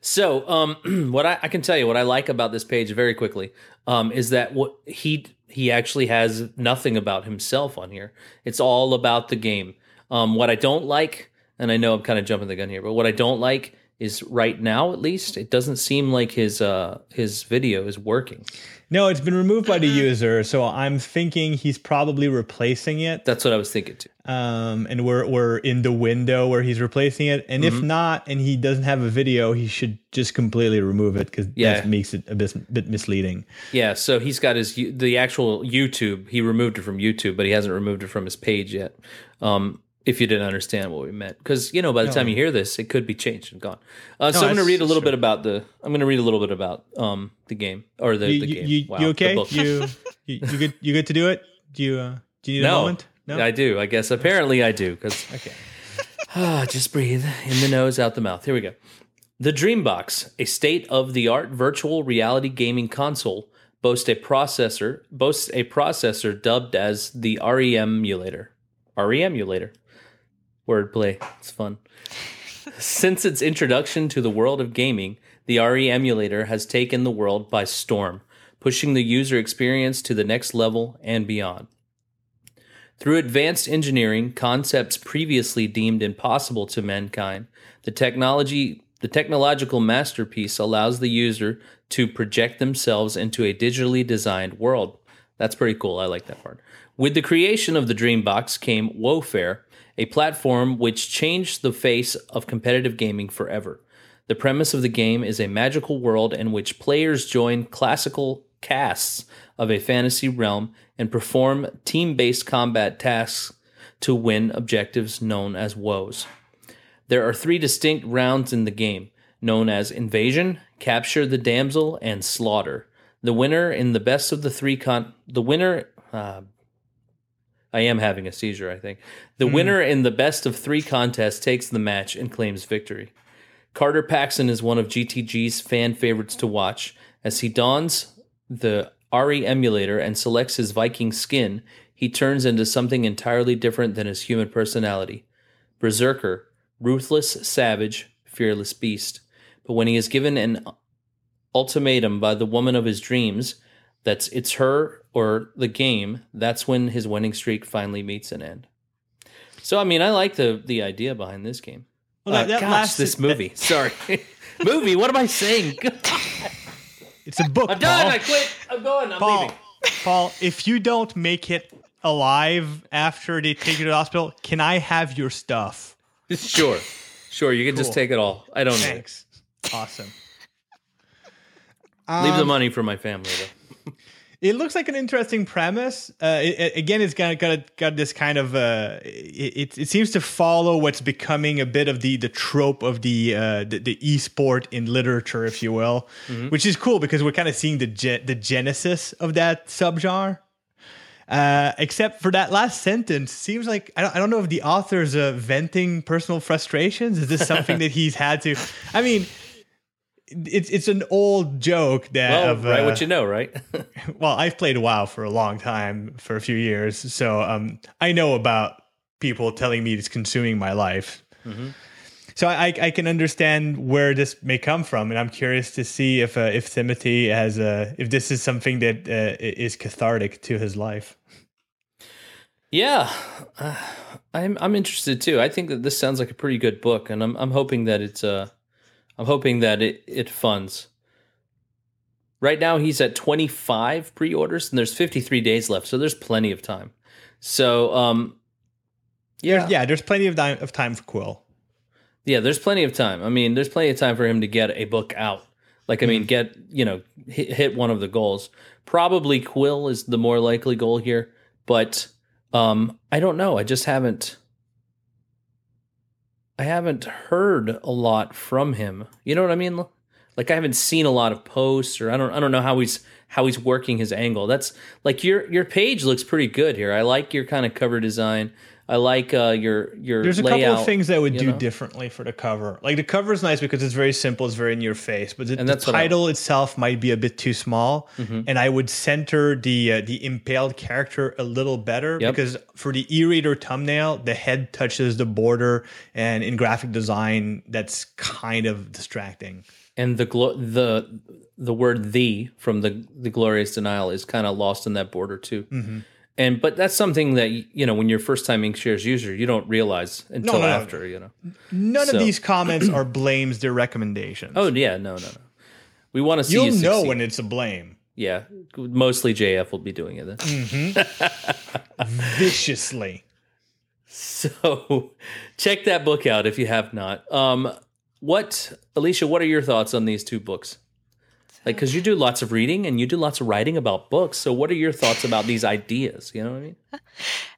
Speaker 2: So, um, what I, I can tell you, what I like about this page very quickly, um, is that what he he actually has nothing about himself on here. It's all about the game. Um, what I don't like, and I know I'm kind of jumping the gun here, but what I don't like is right now, at least, it doesn't seem like his uh his video is working.
Speaker 1: No, it's been removed by the user, so I'm thinking he's probably replacing it.
Speaker 2: That's what I was thinking too.
Speaker 1: Um, and we're we're in the window where he's replacing it. And
Speaker 2: Mm-hmm.
Speaker 1: if not, and he doesn't have a video, he should just completely remove it because
Speaker 2: Yeah.
Speaker 1: that makes it a bit, bit misleading.
Speaker 2: Yeah, so he's got his the actual YouTube. He removed it from YouTube, but he hasn't removed it from his page yet. Um, if you didn't understand what we meant, because you know, by the time you hear this, it could be changed and gone. Uh, so I'm going to read a little bit about the. I'm going to read a little bit about um the game or the,
Speaker 1: You,
Speaker 2: the game.
Speaker 1: you,
Speaker 2: Wow,
Speaker 1: you okay? You, you you good? You good to do it? Do you uh, do you need a moment? no.
Speaker 2: I do. I guess apparently I do because
Speaker 1: Okay.
Speaker 2: Ah, just breathe in the nose, out the mouth. Here we go. The Dreambox, a state-of-the-art virtual reality gaming console, boasts a processor boasts a processor dubbed as the REM emulator. REM emulator. Wordplay. It's fun. Since its introduction to the world of gaming, the REM emulator has taken the world by storm, pushing the user experience to the next level and beyond. Through advanced engineering, concepts previously deemed impossible to mankind, the technology the technological masterpiece allows the user to project themselves into a digitally designed world. That's pretty cool. I like that part. With the creation of the Dreambox came Wofare, a platform which changed the face of competitive gaming forever. The premise of the game is a magical world in which players join classical casts of a fantasy realm and perform team based combat tasks to win objectives known as woes. There are three distinct rounds in the game, known as Invasion, Capture the Damsel, and Slaughter. The winner in the best of the three con the winner uh, I am having a seizure, I think. The hmm. winner in the best of three contests takes the match and claims victory. Carter Paxson is one of GTG's fan favorites to watch. As he dons the REM emulator and selects his Viking skin, he turns into something entirely different than his human personality. Berserker, ruthless savage, fearless beast. But when he is given an ultimatum by the woman of his dreams, that's it's her or the game, that's when his winning streak finally meets an end. So I mean, I like the the idea behind this game.
Speaker 1: Well,
Speaker 2: Uh,
Speaker 1: that- that
Speaker 2: gosh,
Speaker 1: last-
Speaker 2: this movie. Sorry, movie. What am I saying?
Speaker 1: It's a book.
Speaker 2: I'm done. I quit. I'm going. I'm
Speaker 1: Paul,
Speaker 2: leaving.
Speaker 1: Paul, if you don't make it alive after they take you to the hospital, can I have your stuff?
Speaker 2: Sure, sure. You can just take it all. I don't need it.
Speaker 1: Awesome.
Speaker 2: Leave the
Speaker 1: Um,
Speaker 2: money for my family though.
Speaker 1: It looks like an interesting premise. Uh, it, it- again, it's got got got this kind of uh, it, it seems to follow what's becoming a bit of the the trope of the uh, the, the e-sport in literature, if you will, which is cool because we're kind of seeing the ge- the genesis of that subgenre. Uh, except for that last sentence, seems like I don't, I don't know if the author's uh, venting personal frustrations. Is this something that he's had to? I mean, it's it's an old joke that
Speaker 2: Well,
Speaker 1: of,
Speaker 2: right
Speaker 1: uh,
Speaker 2: what you know, right?
Speaker 1: well, I've played WoW for a long time, for a few years, so um, I know about people telling me it's consuming my life. So I, I can understand where this may come from, and I'm curious to see if uh, if Timothy has a if this is something that uh, is cathartic to his life.
Speaker 2: yeah, uh, I'm I'm interested too. I think that this sounds like a pretty good book, and I'm I'm hoping that it's uh I'm hoping that it it funds. Right now he's at 25 pre-orders and there's 53 days left, so there's plenty of time. So um
Speaker 1: yeah, yeah, there's plenty of time of time for Quill.
Speaker 2: Yeah, there's plenty of time. I mean, there's plenty of time for him to get a book out. Like, I mean, mm-hmm. get you know hit, hit one of the goals. Probably Quill is the more likely goal here, but um, I don't know. I just haven't. I haven't heard a lot from him. You know what I mean? Like I haven't seen a lot of posts, or I don't. I don't know how he's how he's working his angle. That's like your your page looks pretty good here. I like your kind of cover design. I like uh, your your.
Speaker 1: There's a
Speaker 2: layout,
Speaker 1: couple of things that I would do know? differently for the cover. Like the cover is nice because it's very simple, it's very in your face. But the, the title itself might be a bit too small, mm-hmm. and I would center the uh, the impaled character a little better yep. because for the e-reader thumbnail, the head touches the border, and in graphic design, that's kind of distracting.
Speaker 2: And the glo- the the word "the" from the the glorious denial is kind of lost in that border too. Mm-hmm. And but that's something that you know when you're first time Inkshares user, you don't realize until no, no, after. No. You know,
Speaker 1: none so. of these comments are blames; they're recommendations.
Speaker 2: Oh yeah, no, no, no. We want to see.
Speaker 1: You'll
Speaker 2: you
Speaker 1: know when it's a blame.
Speaker 2: Yeah, mostly JF will be doing it then.
Speaker 1: Mm-hmm. Viciously.
Speaker 2: So, check that book out if you have not. Um, what, Alicia? What are your thoughts on these two books? Like, because you do lots of reading and you do lots of writing about books. So, what are your thoughts about these ideas? You know what I mean?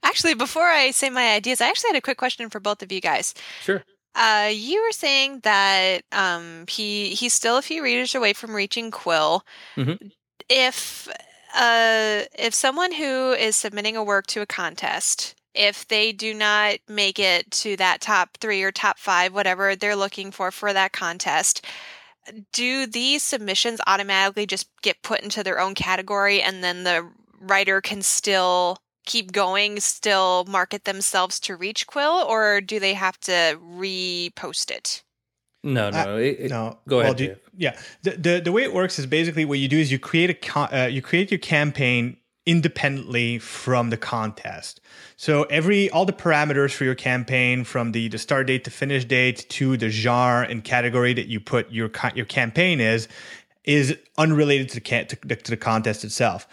Speaker 3: Actually, before I say my ideas, I actually had a quick question for both of you guys.
Speaker 2: Sure.
Speaker 3: Uh, you were saying that um, he he's still a few readers away from reaching Quill. Mm-hmm. If uh, if someone who is submitting a work to a contest, if they do not make it to that top three or top five, whatever they're looking for for that contest, do these submissions automatically just get put into their own category and then the writer can still keep going, still market themselves to reach Quill, or do they have to repost it?
Speaker 2: No, no, uh, it, no. Go well, ahead.
Speaker 1: Do, yeah, the, the the way it works is basically what you do is you create a uh, you create your campaign independently from the contest. So every all the parameters for your campaign, from the, the start date to finish date to the genre and category that you put your your campaign is, is unrelated to the, to, to the contest itself.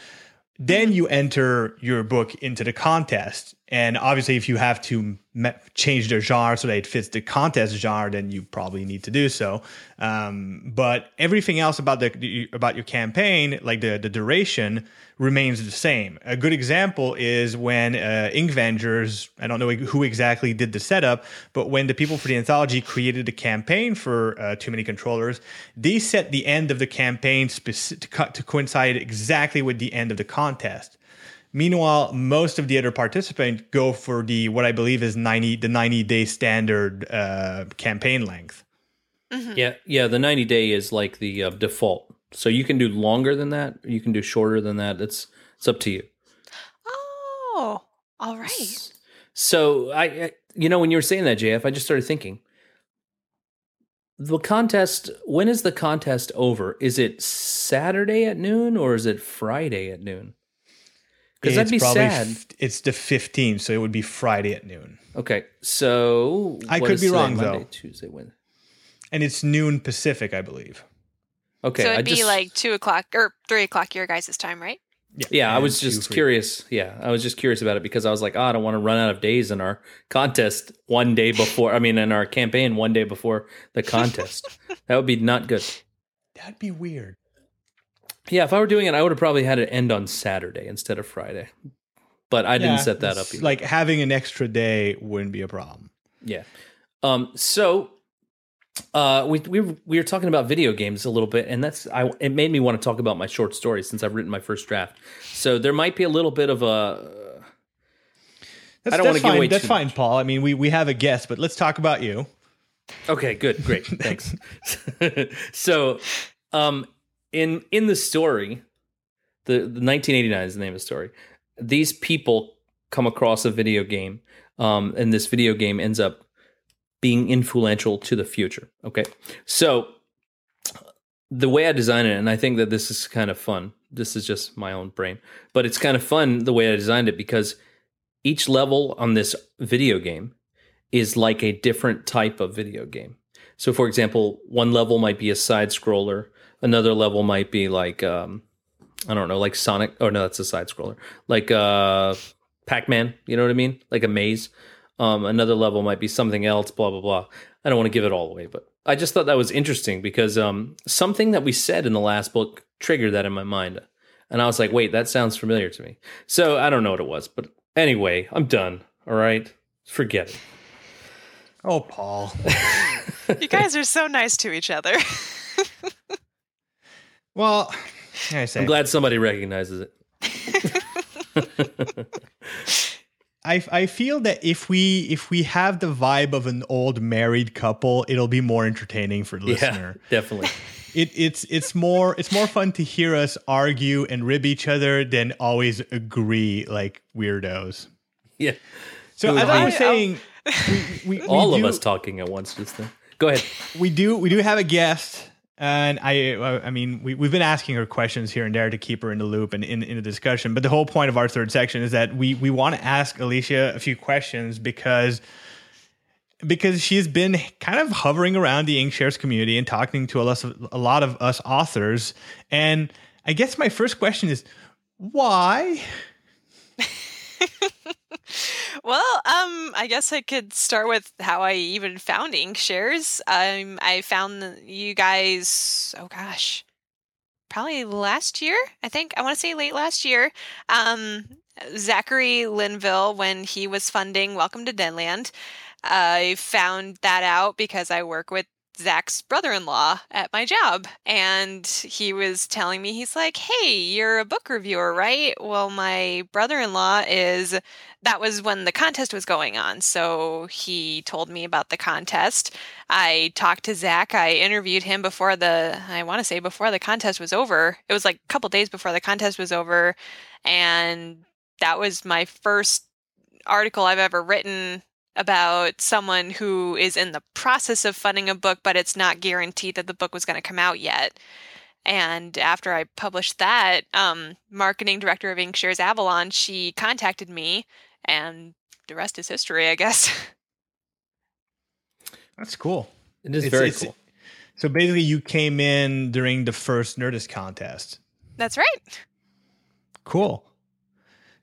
Speaker 1: Then mm-hmm. you enter your book into the contest, and obviously, if you have to me- change the genre so that it fits the contest genre, then you probably need to do so. Um, but everything else about the about your campaign, like the the duration, remains the same. A good example is when uh, Inkvengers, I don't know who exactly did the setup, but when the people for the anthology created the campaign for uh, Too Many Controllers, they set the end of the campaign speci- to, co- to coincide exactly with the end of the contest. Meanwhile, most of the other participants go for the what I believe is ninety the ninety day standard uh, campaign length.
Speaker 2: Mm-hmm. Yeah, yeah. The ninety day is like the uh, default, so you can do longer than that. You can do shorter than that. It's it's up to you.
Speaker 3: Oh, all right.
Speaker 2: So I, I you know, when you were saying that, JF, I just started thinking. The contest. When is the contest over? Is it Saturday at noon or is it Friday at noon? Because that'd be sad. F-
Speaker 1: it's the 15th, so it would be Friday at noon.
Speaker 2: Okay, so
Speaker 1: I could be wrong
Speaker 2: Monday,
Speaker 1: though.
Speaker 2: Tuesday, Wednesday,
Speaker 1: and it's noon Pacific, I believe.
Speaker 3: Okay, so it'd I be just, like two o'clock or three o'clock your guys' time, right?
Speaker 2: Yeah, yeah. I was just curious. Yeah, I was just curious about it because I was like, oh, I don't want to run out of days in our contest one day before. I mean, in our campaign one day before the contest. that would be not good.
Speaker 1: That'd be weird.
Speaker 2: Yeah, if I were doing it, I would have probably had it end on Saturday instead of Friday. But I didn't set that up.
Speaker 1: Either. Like having an extra day wouldn't be a problem.
Speaker 2: Yeah. Um. So, uh, we we we were talking about video games a little bit, and that's I. It made me want to talk about my short story since I've written my first draft. So there might be a little bit of a.
Speaker 1: That's, I don't want to give away. That's fine, much. Paul. I mean, we we have a guest, but let's talk about you.
Speaker 2: Okay. Good. Great. Thanks. so, um, in in the story, the, the 1989 is the name of the story. These people come across a video game, um, and this video game ends up being influential to the future. Okay, so the way I design it, and I think that this is kind of fun. This is just my own brain, but it's kind of fun the way I designed it because each level on this video game is like a different type of video game. So, for example, one level might be a side scroller, another level might be like, um, I don't know, like Sonic. Oh, no, that's a side scroller. Like uh, Pac Man, you know what I mean? Like a maze. Um, another level might be something else, blah, blah, blah. I don't want to give it all away, but I just thought that was interesting because um, something that we said in the last book triggered that in my mind. And I was like, wait, that sounds familiar to me. So I don't know what it was. But anyway, I'm done. All right. Forget it.
Speaker 1: Oh, Paul.
Speaker 3: you guys are so nice to each other.
Speaker 1: well, I say?
Speaker 2: I'm glad somebody recognizes it.
Speaker 1: I, I feel that if we if we have the vibe of an old married couple, it'll be more entertaining for the listener.
Speaker 2: Yeah, definitely.
Speaker 1: It, it's it's more it's more fun to hear us argue and rib each other than always agree like weirdos.
Speaker 2: Yeah.
Speaker 1: So as I was saying,
Speaker 2: we, we, all do, of us talking at once just then. Go ahead.
Speaker 1: We do we do have a guest and I, I mean, we, we've been asking her questions here and there to keep her in the loop and in, in the discussion. But the whole point of our third section is that we, we want to ask Alicia a few questions because because she's been kind of hovering around the Inkshares community and talking to a lot, of, a lot of us authors. And I guess my first question is why?
Speaker 3: well, um, I guess I could start with how I even found Inkshares. Um, I found you guys. Oh gosh, probably last year. I think I want to say late last year. Um, Zachary Linville, when he was funding Welcome to Deadland, I found that out because I work with Zach's brother in law at my job. And he was telling me, he's like, Hey, you're a book reviewer, right? Well, my brother in law is, that was when the contest was going on. So he told me about the contest. I talked to Zach. I interviewed him before the, I want to say before the contest was over. It was like a couple days before the contest was over. And that was my first article I've ever written about someone who is in the process of funding a book, but it's not guaranteed that the book was going to come out yet. And after I published that, um, marketing director of Inkshares Avalon, she contacted me, and the rest is history, I guess.
Speaker 1: That's cool.
Speaker 2: It is it's, very it's, cool.
Speaker 1: So basically, you came in during the first Nerdist contest.
Speaker 3: That's right.
Speaker 1: Cool.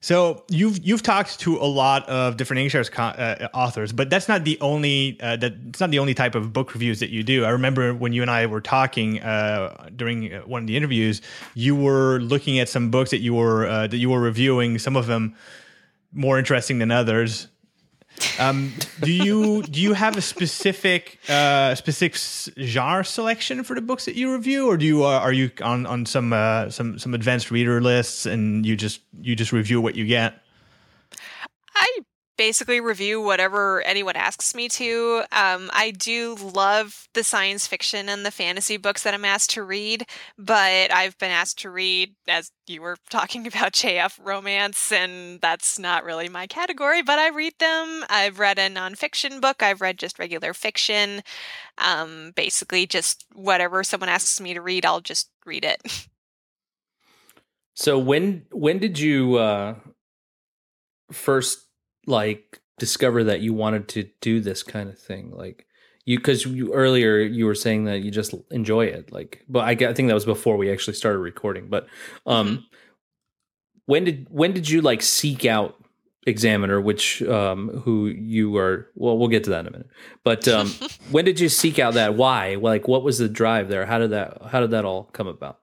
Speaker 1: So you've you've talked to a lot of different Inkshares uh, authors, but that's not the only uh, that it's not the only type of book reviews that you do. I remember when you and I were talking uh, during uh, one of the interviews, you were looking at some books that you were uh, that you were reviewing. Some of them more interesting than others. Um, do you do you have a specific uh, specific genre selection for the books that you review, or do you uh, are you on on some uh, some some advanced reader lists and you just you just review what you get?
Speaker 3: I basically review whatever anyone asks me to. Um, I do love the science fiction and the fantasy books that I'm asked to read, but I've been asked to read, as you were talking about, JF romance, and that's not really my category, but I read them. I've read a nonfiction book, I've read just regular fiction. Um, basically, just whatever someone asks me to read, I'll just read it.
Speaker 2: So when when did you uh, first like discover that you wanted to do this kind of thing like you because you earlier you were saying that you just enjoy it like but I, I think that was before we actually started recording but um mm-hmm. when did when did you like seek out examiner which um who you are well we'll get to that in a minute but um when did you seek out that why? Like what was the drive there? How did that how did that all come about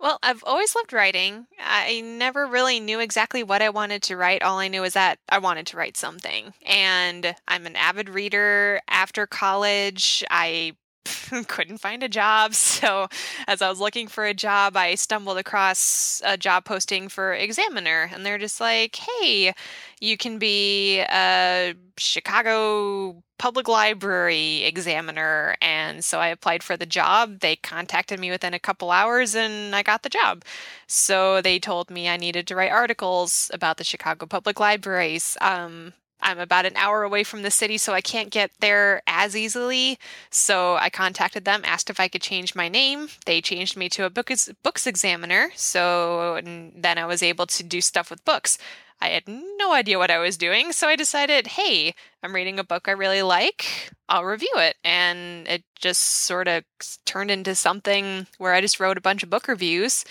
Speaker 3: well, I've always loved writing. I never really knew exactly what I wanted to write. All I knew is that I wanted to write something. And I'm an avid reader. After college, I couldn't find a job. So, as I was looking for a job, I stumbled across a job posting for Examiner. And they're just like, hey, you can be a Chicago Public Library examiner. And so I applied for the job. They contacted me within a couple hours and I got the job. So they told me I needed to write articles about the Chicago Public Libraries. Um, I'm about an hour away from the city, so I can't get there as easily. So I contacted them, asked if I could change my name. They changed me to a books, books examiner. So then I was able to do stuff with books. I had no idea what I was doing, so I decided, hey, I'm reading a book I really like. I'll review it. And it just sort of turned into something where I just wrote a bunch of book reviews.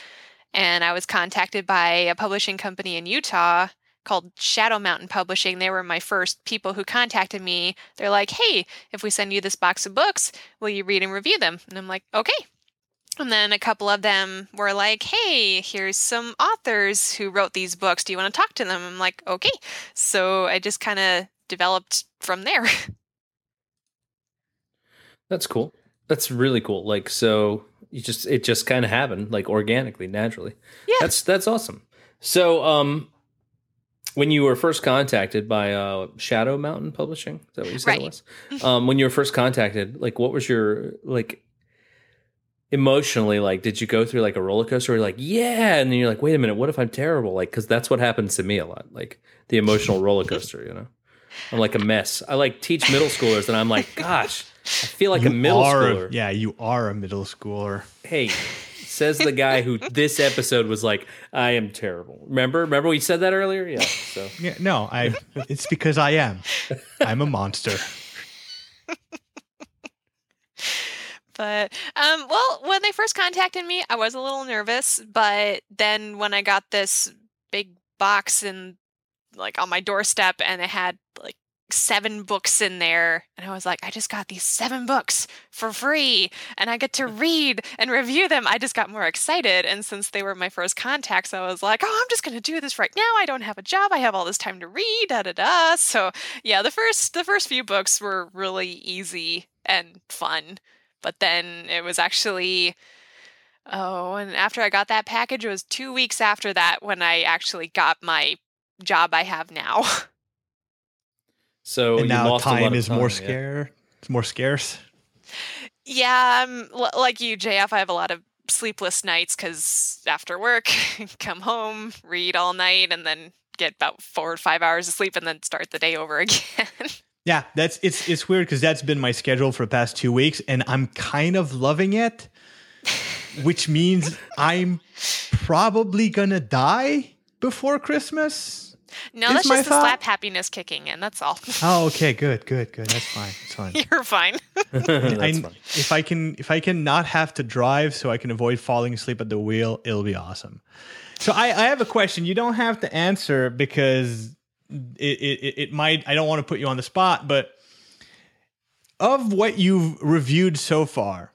Speaker 3: And I was contacted by a publishing company in Utah called Shadow Mountain Publishing. They were my first people who contacted me. They're like, hey, if we send you this box of books, will you read and review them? And I'm like, okay. And then a couple of them were like, hey, here's some authors who wrote these books. Do you want to talk to them? I'm like, okay. So I just kind of developed from there.
Speaker 2: That's cool. That's really cool. Like, so you just, it just kind of happened like organically, naturally.
Speaker 3: Yeah.
Speaker 2: That's, that's awesome. So, um, when you were first contacted by uh, Shadow Mountain Publishing, is that what you said
Speaker 3: Right.
Speaker 2: it was? Um, when you were first contacted, like, what was your like emotionally like? Did you go through like a roller coaster? Where you're like, yeah, and then you're like, wait a minute, what if I'm terrible? Like, because that's what happens to me a lot, like the emotional roller coaster. You know, I'm like a mess. I like teach middle schoolers, and I'm like, gosh, I feel like a middle
Speaker 1: are,
Speaker 2: schooler.
Speaker 1: Yeah, you are a middle schooler.
Speaker 2: Hey, says the guy who this episode was like, I am terrible. Remember? Remember we said that earlier? Yeah. So
Speaker 1: Yeah, no, I. it's because I am. I'm a monster.
Speaker 3: But um, well, when they first contacted me, I was a little nervous. But then when I got this big box and like on my doorstep, and it had like seven books in there, and I was like, I just got these seven books for free, and I get to read and review them. I just got more excited. And since they were my first contacts, I was like, oh, I'm just gonna do this right now. I don't have a job. I have all this time to read. Da da da. So yeah, the first the first few books were really easy and fun but then it was actually oh and after i got that package it was two weeks after that when i actually got my job i have now
Speaker 2: so
Speaker 1: and now
Speaker 2: lost a
Speaker 1: time is more
Speaker 2: time, yeah.
Speaker 1: scarce. It's more scarce.
Speaker 3: yeah i'm l- like you jf i have a lot of sleepless nights because after work come home read all night and then get about four or five hours of sleep and then start the day over again
Speaker 1: Yeah, that's it's it's weird because that's been my schedule for the past two weeks, and I'm kind of loving it, which means I'm probably gonna die before Christmas.
Speaker 3: No that's
Speaker 1: my
Speaker 3: just the
Speaker 1: thought-
Speaker 3: slap happiness kicking in that's all
Speaker 1: Oh, okay, good, good, good. That's fine. That's fine.
Speaker 3: you're fine
Speaker 2: That's
Speaker 1: I-
Speaker 2: funny.
Speaker 1: if I can if I can not have to drive so I can avoid falling asleep at the wheel, it'll be awesome. So I, I have a question. You don't have to answer because it, it, it might I don't want to put you on the spot, but of what you've reviewed so far,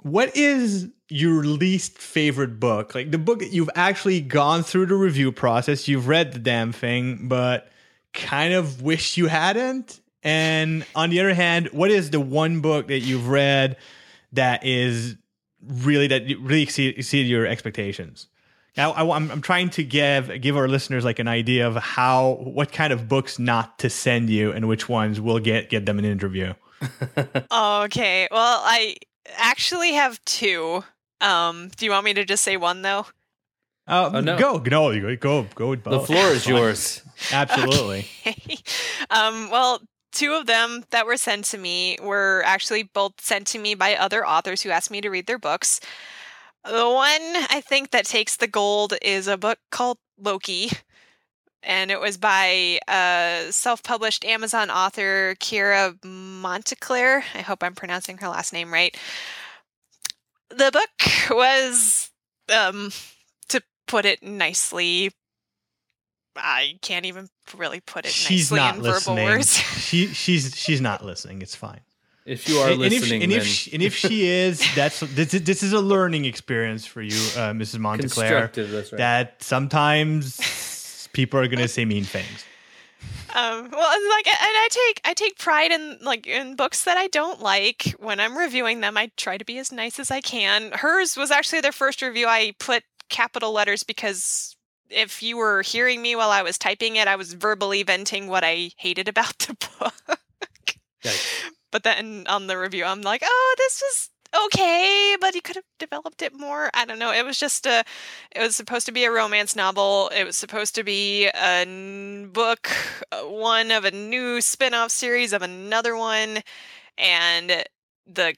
Speaker 1: what is your least favorite book? Like the book that you've actually gone through the review process, you've read the damn thing, but kind of wish you hadn't. And on the other hand, what is the one book that you've read that is really that really exceed, exceeded your expectations? Now, I, am I'm trying to give give our listeners like an idea of how what kind of books not to send you and which ones will get get them an interview.
Speaker 3: Okay. Well, I actually have two. Um, do you want me to just say one though?
Speaker 1: Uh,
Speaker 2: Oh, no.
Speaker 1: Go no you go go with
Speaker 2: the floor is yours.
Speaker 1: Absolutely.
Speaker 3: Okay. um, well, two of them that were sent to me were actually both sent to me by other authors who asked me to read their books. The one I think that takes the gold is a book called Loki. And it was by a self published Amazon author Keira Monteclair. I hope I'm pronouncing her last name right. The book was, um, to put it nicely, I can't even really put it
Speaker 1: she's
Speaker 3: nicely
Speaker 1: not
Speaker 3: in verbal
Speaker 1: listening.
Speaker 3: words.
Speaker 1: she she's she's not listening. It's fine.
Speaker 2: If you are
Speaker 1: and, and if,
Speaker 2: listening,
Speaker 1: and if she, and if she is, that's this, is- this is a learning experience for you, uh, Mrs. Monteclair.
Speaker 2: constructive. That's right.
Speaker 1: That sometimes people are gonna say mean things.
Speaker 3: Um, well, like, and I take I take pride in like in books that I don't like. When I'm reviewing them, I try to be as nice as I can. Hers was actually their first review. I put capital letters because if you were hearing me while I was typing it, I was verbally venting what I hated about the book.
Speaker 2: Yikes.
Speaker 3: But then on the review, I'm like, oh, this was okay, but he could have developed it more. I don't know. It was just a, it was supposed to be a romance novel. It was supposed to be a n- book, uh, one of a new spin off series of another one. And the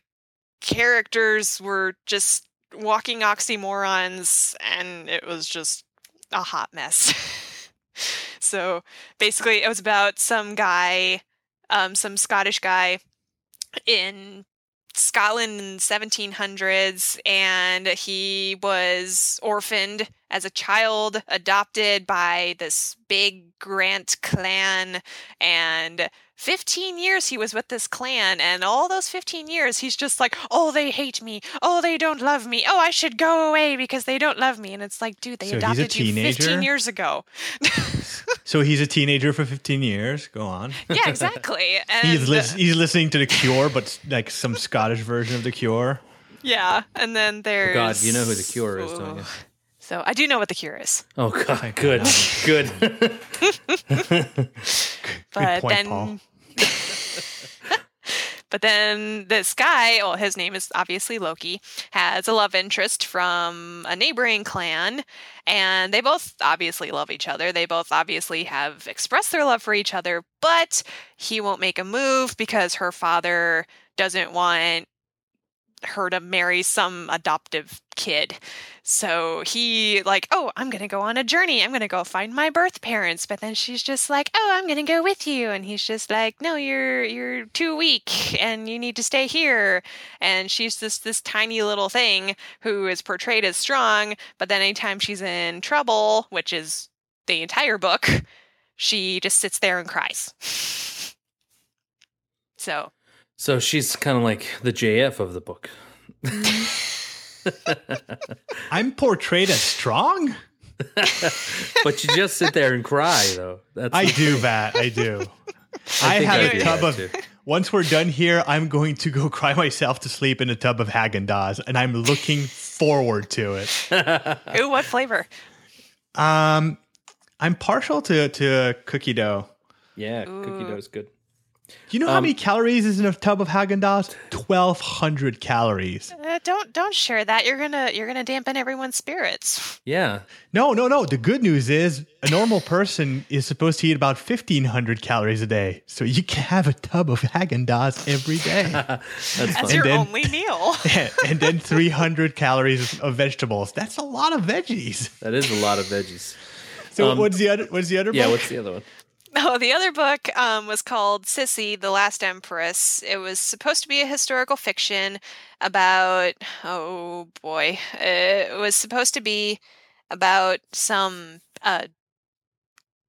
Speaker 3: characters were just walking oxymorons, and it was just a hot mess. so basically, it was about some guy, um, some Scottish guy in Scotland in 1700s, and he was orphaned as a child, adopted by this big Grant clan, and 15 years he was with this clan, and all those 15 years he's just like, oh, they hate me. Oh, they don't love me. Oh, I should go away because they don't love me. And it's like, dude, they
Speaker 1: So
Speaker 3: adopted you 15 years ago.
Speaker 1: So he's a teenager for 15 years. Go on.
Speaker 3: yeah, exactly. And
Speaker 1: He's, lis- he's listening to The Cure, but like some Scottish version of The Cure.
Speaker 3: yeah, and then there's
Speaker 2: Oh, God, you know who The Cure is, don't you?
Speaker 3: So I do know what the cure is.
Speaker 2: Oh God, good, good.
Speaker 3: but
Speaker 1: point,
Speaker 3: then
Speaker 1: Paul.
Speaker 3: but then this guy well his name is obviously loki has a love interest from a neighboring clan and they both obviously love each other. They both obviously have expressed their love for each other but he won't make a move because her father doesn't want her to marry some adoptive kid. So he like, "Oh, I'm going to go on a journey. I'm going to go find my birth parents." But then she's just like, "Oh, I'm going to go with you." And he's just like, "No, you're you're too weak and you need to stay here." And she's just this tiny little thing who is portrayed as strong, but then anytime she's in trouble, which is the entire book, she just sits there and cries. So,
Speaker 2: so she's kind of like the JF of the book.
Speaker 1: I'm portrayed as strong?
Speaker 2: but you just sit there and cry, though. That's
Speaker 1: I do that. I do. I,
Speaker 2: think
Speaker 1: have
Speaker 2: I
Speaker 1: a tub of.
Speaker 2: too.
Speaker 1: Once we're done here, I'm going to go cry myself to sleep in a tub of Haagen Dazs, and I'm looking forward to it.
Speaker 3: ooh, what flavor?
Speaker 1: Um, I'm partial to to cookie dough.
Speaker 2: Yeah, cookie dough is good.
Speaker 1: Do you know how
Speaker 2: Um,
Speaker 1: many calories is in a tub of Haagen Dazs? Twelve hundred calories.
Speaker 3: Uh, don't don't share that. You're gonna you're gonna dampen everyone's spirits.
Speaker 2: Yeah,
Speaker 1: No, no, no. The good news is a normal person is supposed to eat about fifteen hundred calories a day, so you can have a tub of Haagen Dazs every day,
Speaker 2: that's
Speaker 3: That's your
Speaker 1: then-
Speaker 3: only meal.
Speaker 1: and then three hundred calories of vegetables. That's a lot of veggies.
Speaker 2: That is a lot of veggies.
Speaker 1: So
Speaker 2: Um,
Speaker 1: what's the other? What's the other?
Speaker 2: Yeah,
Speaker 1: book?
Speaker 2: what's the other one?
Speaker 3: Oh, the other book um, was called Sissy, the Last Empress. It was supposed to be a historical fiction about, oh boy, it was supposed to be about some uh,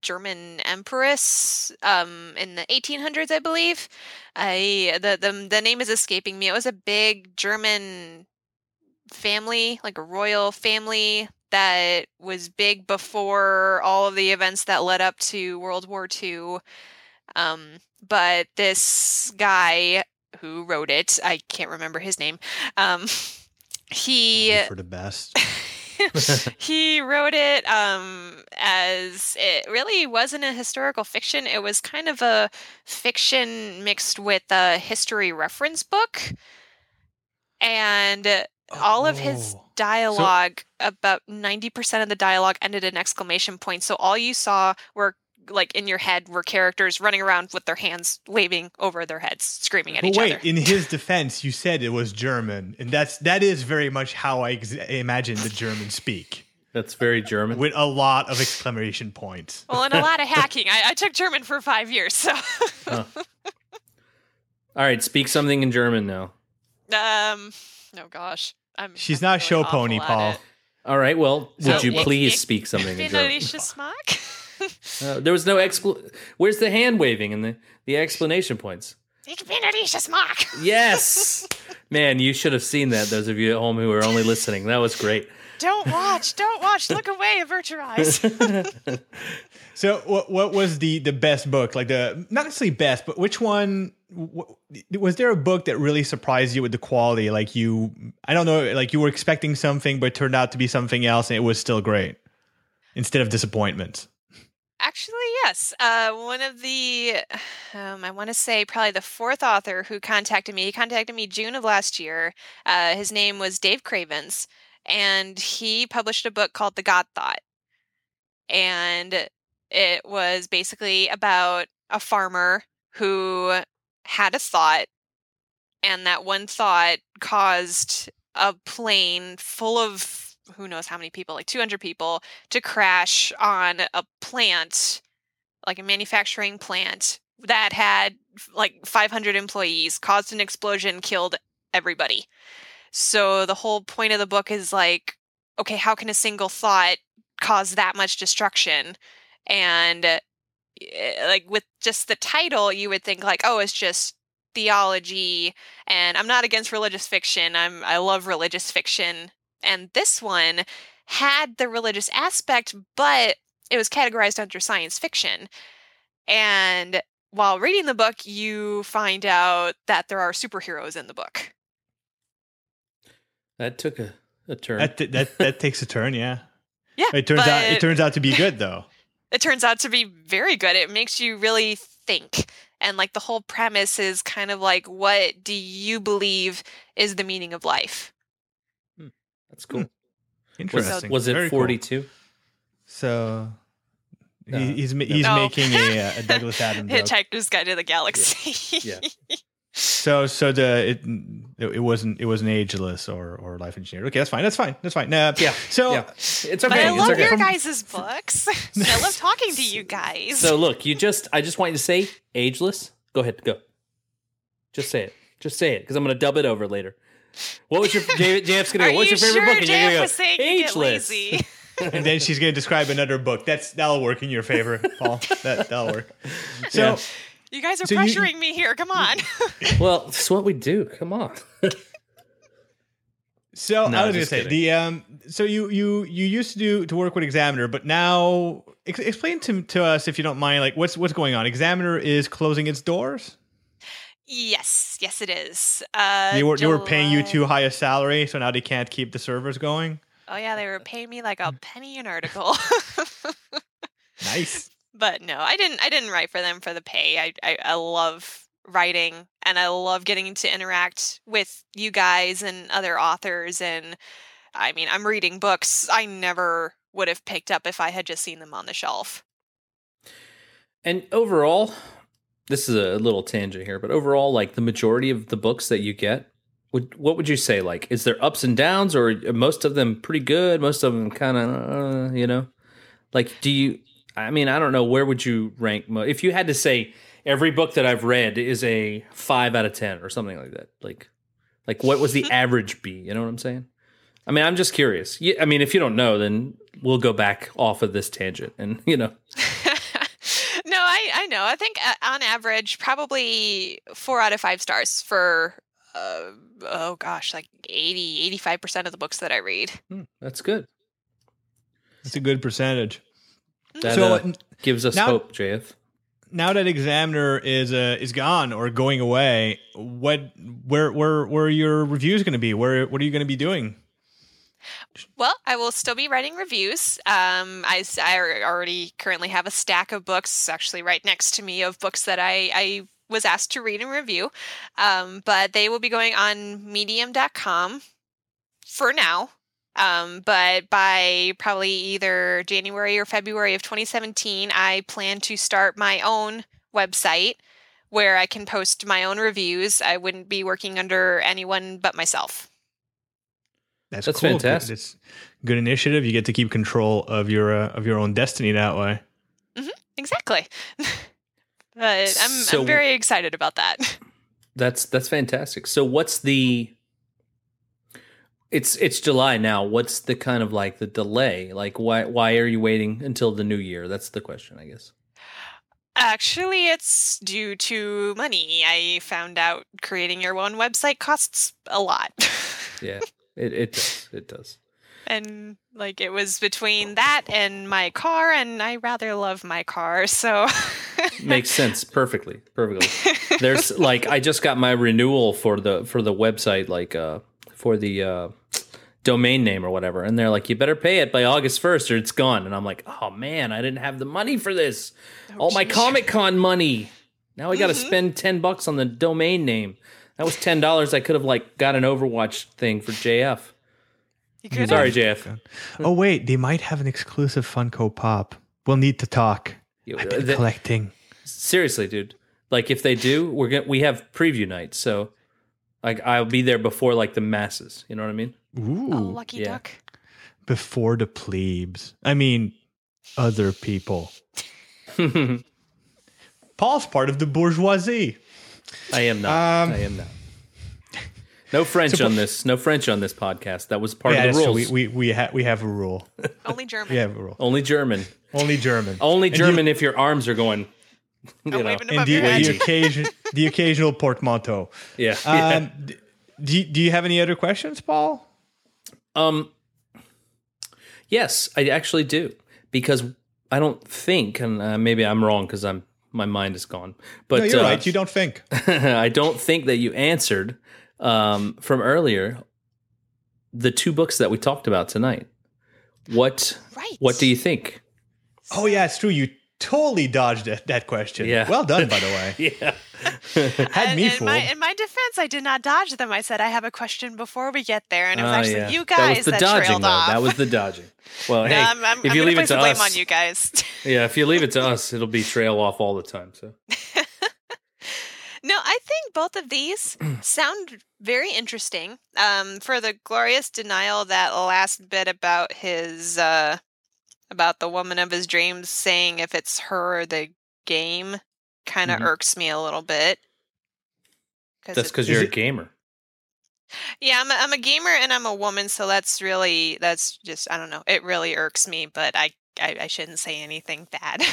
Speaker 3: German empress um, in the 1800s, I believe. I the, the the name is escaping me. It was a big German family, like a royal family that was big before all of the events that led up to World War II. Um, but this guy who wrote it, I can't remember his name. Um, he
Speaker 1: for the best.
Speaker 3: he wrote it um, as it really wasn't a historical fiction. It was kind of a fiction mixed with a history reference book. And all of his
Speaker 1: Oh.
Speaker 3: dialogue, about 90% of the dialogue ended in exclamation points. So all you saw were like in your head were characters running around with their hands waving over their heads, screaming at
Speaker 1: But
Speaker 3: each
Speaker 1: wait,
Speaker 3: other.
Speaker 1: Wait in his defense, you said it was German, and that's that is very much how I ex- imagine the Germans speak,
Speaker 2: That's very German.
Speaker 1: with a lot of exclamation points.
Speaker 3: well, and a lot of hacking. I, I took German for five years, so
Speaker 2: All right, speak something in German now.
Speaker 3: um, oh gosh, I'm.
Speaker 1: She's
Speaker 3: I'm
Speaker 1: not
Speaker 3: really
Speaker 1: show pony, Paul.
Speaker 3: it.
Speaker 2: All right, well,
Speaker 3: So
Speaker 2: would you
Speaker 3: ich-
Speaker 2: please
Speaker 3: ich
Speaker 2: speak something in
Speaker 3: Bin
Speaker 2: German?
Speaker 3: ich Schmack?
Speaker 2: Uh, there was no expl. Where's the hand waving and the, the explanation points?
Speaker 3: Ich bin.
Speaker 2: Yes, man, you should have seen that. Those of you at home who are only listening, that was great.
Speaker 3: Don't watch, don't watch. Look away, avert your eyes.
Speaker 1: So, what what was the the best book? Like the not necessarily best, but which one? Was there a book that really surprised you with the quality? Like you, I don't know, like you were expecting something, but it turned out to be something else, and it was still great instead of disappointment.
Speaker 3: Actually, yes. Uh, one of the, um, I want to say probably the fourth author who contacted me, he contacted me June of last year. Uh, his name was Dave Cravens, and he published a book called The God Thought. And it was basically about a farmer who had a thought, and that one thought caused a plane full of who knows how many people, like 200 people, to crash on a plant, like a manufacturing plant that had like 500 employees, caused an explosion, killed everybody. So the whole point of the book is like, okay, how can a single thought cause that much destruction? And Eh, like with just the title, you would think like, oh, it's just theology and I'm not against religious fiction. I'm I love religious fiction. And this one had the religious aspect, but it was categorized under science fiction. And while reading the book, you find out that there are superheroes in the book.
Speaker 2: That took a, a turn.
Speaker 1: That, that that takes a turn, yeah.
Speaker 3: Yeah.
Speaker 1: It turns out it turns out to be good though.
Speaker 3: It turns out to be very good. It makes you really think. And like the whole premise is kind of like, what do you believe is the meaning of life? Hmm.
Speaker 2: That's hmm. cool.
Speaker 1: Interesting.
Speaker 2: Was
Speaker 1: Very
Speaker 2: it
Speaker 1: cool.
Speaker 2: 42?
Speaker 1: So
Speaker 2: No.
Speaker 1: he's he's
Speaker 3: No.
Speaker 1: making a, a Douglas Adams.
Speaker 3: Hitchhiker's Guide to the Galaxy.
Speaker 2: Yeah.
Speaker 1: So so the it it wasn't it wasn't ageless or or life engineered. Okay, that's fine. That's fine. That's fine. Uh,
Speaker 2: Yeah.
Speaker 1: So
Speaker 2: yeah. It's
Speaker 3: But
Speaker 2: okay.
Speaker 3: I
Speaker 2: it's
Speaker 3: love
Speaker 2: okay.
Speaker 3: your guys' books. I love talking to you guys.
Speaker 2: So look, you just I just want you to say ageless. Go ahead, go. Just say it. Just say it because I'm gonna dub it over later. What was your J, JF's gonna
Speaker 3: Are
Speaker 2: go? What's
Speaker 3: you
Speaker 2: your favorite
Speaker 3: sure
Speaker 2: book? And
Speaker 3: JF
Speaker 2: you're gonna
Speaker 3: was saying
Speaker 2: go
Speaker 3: you get
Speaker 2: ageless.
Speaker 3: lazy?
Speaker 1: and then she's going to describe another book. That's that'll work in your favor, Paul. That that'll work. So
Speaker 2: Yeah.
Speaker 3: You guys are
Speaker 1: So you-
Speaker 3: pressuring me here. Come on.
Speaker 2: Well, that's what we do. Come on.
Speaker 1: so
Speaker 2: No,
Speaker 1: I was going to
Speaker 2: just
Speaker 1: say
Speaker 2: kidding.
Speaker 1: the um. So you you you used to do to work with Examiner, but now ex- explain to to us if you don't mind. Like what's what's going on? Examiner is closing its doors.
Speaker 3: yes, yes, it is. Uh,
Speaker 1: they were they were paying you too high a salary, so now they can't keep the servers going.
Speaker 3: Oh yeah, they were paying me like a penny an article.
Speaker 1: Nice.
Speaker 3: But no, I didn't. I didn't write for them for the pay. I, I I love writing and I love getting to interact with you guys and other authors. And I mean, I'm reading books I never would have picked up if I had just seen them on the shelf.
Speaker 2: And overall, this is a little tangent here, but overall, like the majority of the books that you get, what would you say? Like, is there ups and downs, or most of them pretty good? Most of them kind of, uh, you know, like do you? I mean, I don't know. Where would you rank? Mo- if you had to say every book that I've read is a five out of ten or something like that, like, like what was the average be? You know what I'm saying? I mean, I'm just curious. Yeah, I mean, if you don't know, then we'll go back off of this tangent, and you know.
Speaker 3: no, I, I know. I think uh, on average, probably four out of five stars for, uh, oh gosh, like 80, 85% of the books that I read.
Speaker 2: Hmm, that's good.
Speaker 1: That's a good percentage.
Speaker 2: That
Speaker 1: so
Speaker 2: uh, gives us
Speaker 1: now-
Speaker 2: hope, JF.
Speaker 1: now that Examiner is uh, is gone or going away, what where where where are your reviews going to be? Where what are you going to be doing?
Speaker 3: Well, I will still be writing reviews. Um, I, al- already currently have a stack of books actually right next to me of books that I, I was asked to read and review. Um, but they will be going on medium.com for now. Um, but by probably either January or February of 2017, I plan to start my own website where I can post my own reviews. I wouldn't be working under anyone but myself.
Speaker 1: That's,
Speaker 2: That's
Speaker 1: cool.
Speaker 2: fantastic.
Speaker 1: It's good initiative. You get to keep control of your uh, of your own destiny that way.
Speaker 3: Exactly. but I'm,
Speaker 2: So-
Speaker 3: I'm very excited about that.
Speaker 2: That's that's fantastic. So what's the It's it's July now. What's the kind of like the delay? Like why why are you waiting until the new year? That's the question, I guess.
Speaker 3: Actually, it's due to money. I found out creating your own website costs a lot.
Speaker 2: Yeah. It it does. It does.
Speaker 3: and like it was between that and my car and I rather love my car, so
Speaker 2: Makes sense perfectly. Perfectly. There's like I just got my renewal for the for the website like uh for the uh domain name or whatever and they're like you better pay it by August 1st or it's gone and I'm like, "Oh man, I didn't have the money for this. All my
Speaker 3: geez.
Speaker 2: Comic-Con money. Now I got to
Speaker 3: Mhm.
Speaker 2: spend 10 bucks on the domain name. That was $10 I could have like got an Overwatch thing for JF. Sorry, JF.
Speaker 1: Oh wait, they might have an exclusive Funko Pop. We'll need to talk. I've been
Speaker 2: the-
Speaker 1: collecting.
Speaker 2: seriously, dude. Like if they do, we're going to we have preview night, so like I'll be there before like the masses. You know what I mean?
Speaker 1: Ooh,
Speaker 3: Oh, lucky
Speaker 2: yeah.
Speaker 3: duck.
Speaker 1: before the plebes. I mean, other people. Paul's part of the bourgeoisie.
Speaker 2: I am not.
Speaker 1: Um,
Speaker 2: I am not. No French on this. No French on this podcast. That was part
Speaker 1: yeah,
Speaker 2: of the
Speaker 1: that's true.
Speaker 2: rules.
Speaker 1: we we we, ha- we have a rule.
Speaker 3: Only German.
Speaker 1: We have a rule.
Speaker 2: Only German.
Speaker 1: Only German.
Speaker 2: Only
Speaker 1: And
Speaker 2: German if your arms are going. You
Speaker 3: Oh,
Speaker 2: know.
Speaker 3: waving
Speaker 1: and the,
Speaker 3: your
Speaker 1: the occasion the occasional portmanteau.
Speaker 2: Yeah. yeah.
Speaker 1: Um, d- do you, do you have any other questions, Paul?
Speaker 2: Um, yes, I actually do because I don't think, and uh, maybe I'm wrong because I'm my mind is gone. But
Speaker 1: no, you're
Speaker 2: uh,
Speaker 1: right. You don't think.
Speaker 2: I don't think that you answered um, from earlier the two books that we talked about tonight. What
Speaker 3: Right.
Speaker 2: What do you think?
Speaker 1: Oh yeah, it's true. You totally dodged that, that question.
Speaker 2: Yeah.
Speaker 1: Well done, by the way.
Speaker 2: Yeah,
Speaker 1: Had
Speaker 3: And
Speaker 1: me
Speaker 3: in
Speaker 1: fooled.
Speaker 3: my, in my defense, I did not dodge them. I said I have a question before we get there, and it was
Speaker 2: Oh,
Speaker 3: actually
Speaker 2: yeah.
Speaker 3: you guys that
Speaker 2: was the
Speaker 3: that
Speaker 2: dodging.
Speaker 3: trailed
Speaker 2: Though.
Speaker 3: off.
Speaker 2: That was the dodging. Well,
Speaker 3: No,
Speaker 2: hey,
Speaker 3: I'm, I'm,
Speaker 2: if
Speaker 3: I'm
Speaker 2: you leave it
Speaker 3: the
Speaker 2: to
Speaker 3: blame
Speaker 2: us,
Speaker 3: on you guys.
Speaker 2: yeah, if you leave it to us, it'll be trail off all the time. So
Speaker 3: No, I think both of these sound very interesting. Um, for the glorious denial, that last bit about his uh, about the woman of his dreams saying if it's her or the game kind of
Speaker 2: Mhm.
Speaker 3: irks me a little bit.
Speaker 2: that's because you're a gamer.
Speaker 3: yeah, I'm a, I'm a gamer and I'm a woman, so that's really that's just I don't know. It really irks me, but I I, I shouldn't say anything bad.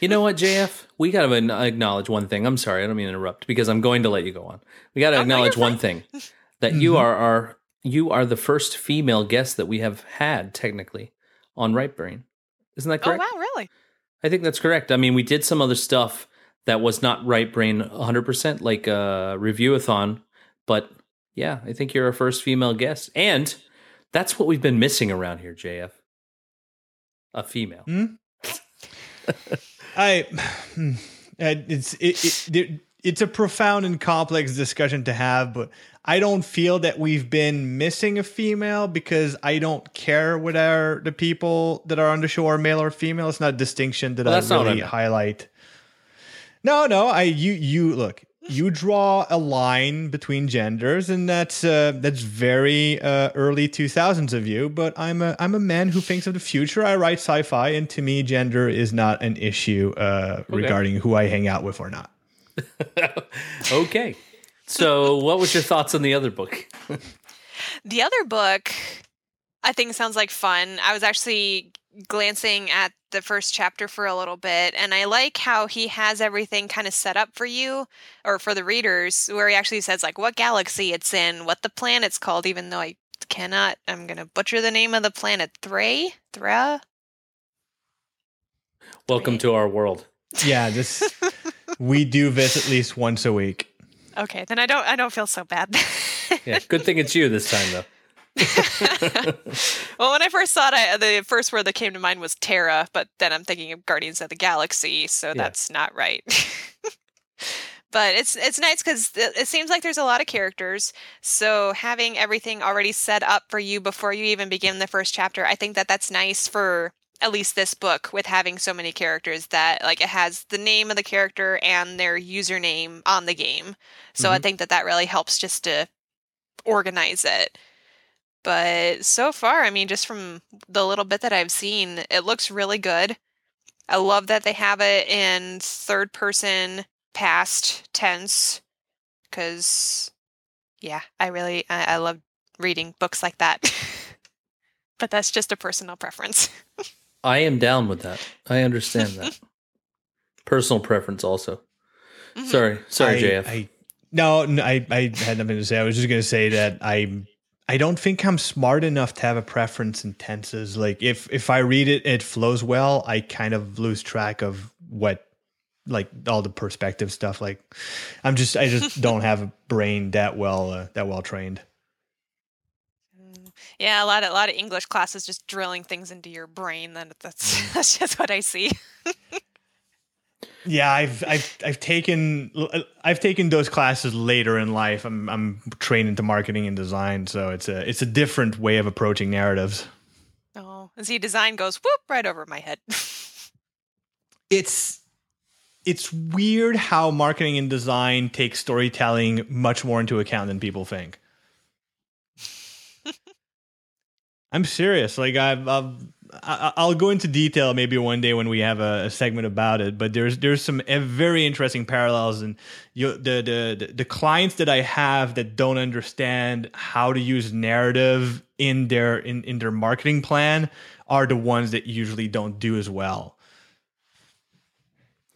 Speaker 2: You know what, JF? We got to acknowledge one thing. I'm sorry, I don't mean to interrupt because I'm going to let you go on. We got to
Speaker 3: Oh, no, you're
Speaker 2: acknowledge one thing that you are our you are the first female guest that we have had technically on Right Brain. Isn't that correct?
Speaker 3: oh wow, really?
Speaker 2: I think that's correct. I mean, we did some other stuff that was not Right Brain 100%, like a review-a-thon, but yeah, I think you're our first female guest, and that's what we've been missing around here, JF. A female.
Speaker 1: Hmm? I, hmm, uh, it's it, it, there- it's a profound and complex discussion to have, but I don't feel that we've been missing a female because I don't care whether the people that are on the show are male or female. It's not a distinction that
Speaker 2: Well,
Speaker 1: I really highlight. No, no, I you you look. You draw a line between genders, and that's uh, that's very uh, early two thousands of you. But I'm a I'm a man who thinks of the future. I write sci-fi, and to me, gender is not an issue uh, regarding who I hang out with or not.
Speaker 2: okay. So, what was your thoughts on the other book?
Speaker 3: The other book, I think sounds like fun. I was actually glancing at the first chapter for a little bit, and I like how he has everything kind of set up for you or for the readers, where he actually says like what galaxy it's in, what the planet's called, even though I cannot. I'm gonna butcher the name of the planet. Thray, Thra.
Speaker 2: Welcome to our world.
Speaker 1: Yeah, this we do this at least once a week.
Speaker 3: Okay, then I don't. I don't feel so bad.
Speaker 2: Yeah, good thing it's you this time, though.
Speaker 3: well, when I first saw it, I, the first word that came to mind was Terra, but then I'm thinking of Guardians of the Galaxy, so that's not right. but it's it's nice because it, it seems like there's a lot of characters. So having everything already set up for you before you even begin the first chapter, I think that that's nice for at least this book with having so many characters that like it has the name of the character and their username on the game. So I
Speaker 2: Mhm.
Speaker 3: think that that really helps just to organize it. But so far, I mean, just from the little bit that I've seen, it looks really good. I love that they have it in third person past tense because, yeah, I really I, I love reading books like that. but that's just a personal preference.
Speaker 2: I am down with that. I understand that. Personal preference, also.
Speaker 3: Mhm.
Speaker 2: Sorry, sorry,
Speaker 1: I,
Speaker 2: JF.
Speaker 1: I, no, no, I, I had nothing to say. I was just going to say that I, I don't think I'm smart enough to have a preference in tenses. Like if if I read it, it flows well. I kind of lose track of what, like all the perspective stuff. Like I'm just, I just don't have a brain that well, uh, that well trained.
Speaker 3: Mm, Yeah, a lot of a lot of English classes just drilling things into your brain. Then that's that's just what I see.
Speaker 1: Yeah, I've I've I've taken I've taken those classes later in life. I'm I'm trained into marketing and design, so it's a it's a different way of approaching narratives.
Speaker 3: Oh, and see, design goes whoop right over my head.
Speaker 1: It's it's weird how marketing and design take storytelling much more into account than people think. I'm serious. Like I've, I've I'll go into detail maybe one day when we have a, a, segment about it. But there's there's some eh, very interesting parallels, and the, the the clients that I have that don't understand how to use narrative in their in, in their marketing plan are the ones that usually don't do as well.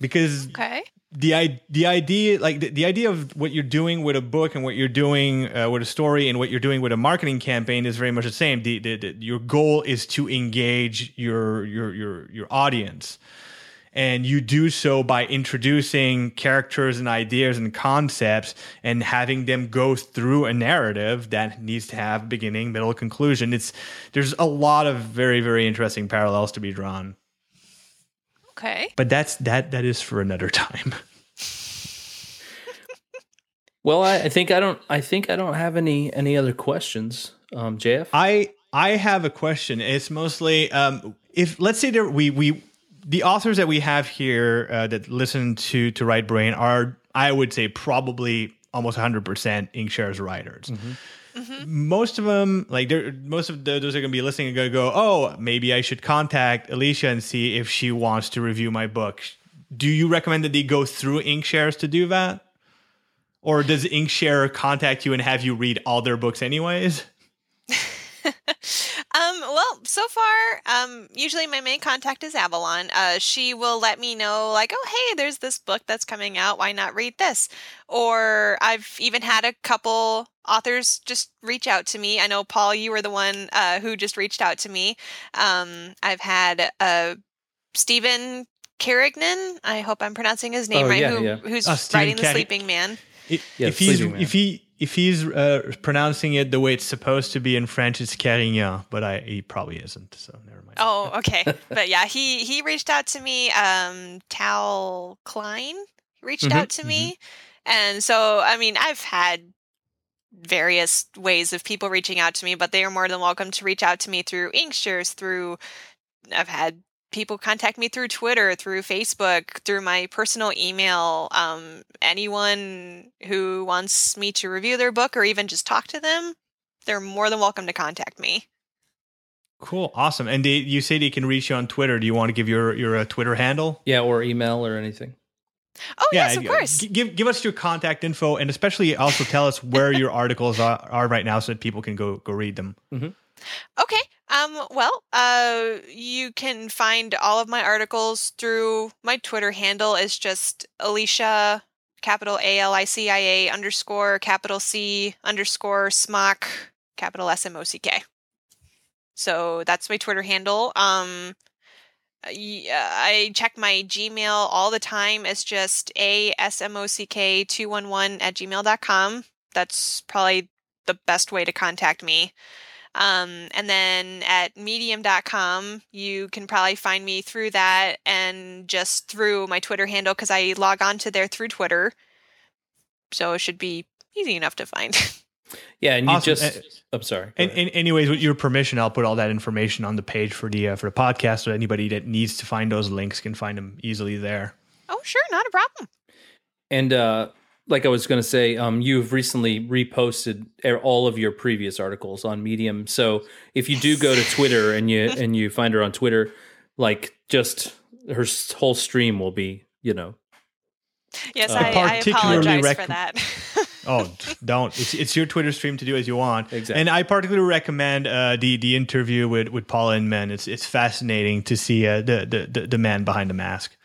Speaker 1: Because
Speaker 3: okay
Speaker 1: the the idea like the, the, idea of what you're doing with a book and what you're doing uh, with a story and what you're doing with a marketing campaign is very much the same. The, the, the, your goal is to engage your your your your audience, and you do so by introducing characters and ideas and concepts and having them go through a narrative that needs to have beginning, middle, conclusion. It's there's a lot of very very interesting parallels to be drawn.
Speaker 3: Okay.
Speaker 1: But that's that that is for another time.
Speaker 2: well, I, I, think I don't I think I don't have any any other questions. Um JF?
Speaker 1: I I have a question. It's mostly um if let's say there we we the authors that we have here uh, that listen to to Right Brain are I would say probably almost 100% Inkshares writers. Mm-hmm. Mm-hmm. Most of them, like most of those are going to be listening and going to go, oh, maybe I should contact Alicia and see if she wants to review my book. Do you recommend that they go through Inkshares to do that? Or does Inkshare contact you and have you read all their books anyways?
Speaker 3: Um, well, so far, um, usually my main contact is Avalon. Uh, she will let me know, like, oh, hey, there's this book that's coming out. Why not read this? Or I've even had a couple authors just reach out to me. I know, Paul, you were the one uh, who just reached out to me. Um, I've had uh, Stephen Carignan. I hope I'm pronouncing his name
Speaker 2: oh,
Speaker 3: right.
Speaker 2: Yeah,
Speaker 3: who,
Speaker 2: yeah.
Speaker 3: Who's oh, writing The Sleeping Man.
Speaker 1: It, yeah, if he's if he if he's uh, pronouncing it the way it's supposed to be in French, it's Carignan, but I he probably isn't. So never mind.
Speaker 3: Oh, okay. but yeah, he he reached out to me. Um, Tal Klein reached mm-hmm, out to mm-hmm. me, and so I mean, I've had various ways of people reaching out to me, but they are more than welcome to reach out to me through Inkshares, through I've had people contact me through Twitter, through Facebook, through my personal email. Um, anyone who wants me to review their book or even just talk to them, they're more than welcome to contact me.
Speaker 1: Cool, awesome. And they, you say they can reach you on Twitter. Do you want to give your your uh, Twitter handle?
Speaker 2: Yeah, or email or anything.
Speaker 3: Oh yeah, yes, of course.
Speaker 1: Give give us your contact info, and especially also tell us where your articles are, are right now, so that people can go go read them.
Speaker 3: Mm-hmm. Okay. Um, well, uh, you can find all of my articles through my Twitter handle is just Alicia capital A L I C I A underscore capital C underscore smock capital S M O C K. So that's my Twitter handle. Um, I check my Gmail all the time. It's just a s m o c k two one one at gmail.com. That's probably the best way to contact me. Um, and then at medium.com, you can probably find me through that and just through my Twitter handle because I log on to there through Twitter. So it should be easy enough to find.
Speaker 2: Yeah, and you awesome. just. Uh, I'm sorry.
Speaker 1: And, and, anyways, with your permission, I'll put all that information on the page for the uh, for the podcast, so anybody that needs to find those links can find them easily there.
Speaker 3: Oh, sure, not a problem.
Speaker 2: And uh, like I was going to say, um, you've recently reposted all of your previous articles on Medium. So if you do go to Twitter and you and you find her on Twitter, like just her whole stream will be, you know.
Speaker 3: Yes, uh, I, I apologize rec- for that.
Speaker 1: oh, don't! It's it's your Twitter stream to do as you want.
Speaker 2: Exactly.
Speaker 1: And I particularly recommend uh, the the interview with with Paul Inman. It's it's fascinating to see uh, the, the the man behind the mask.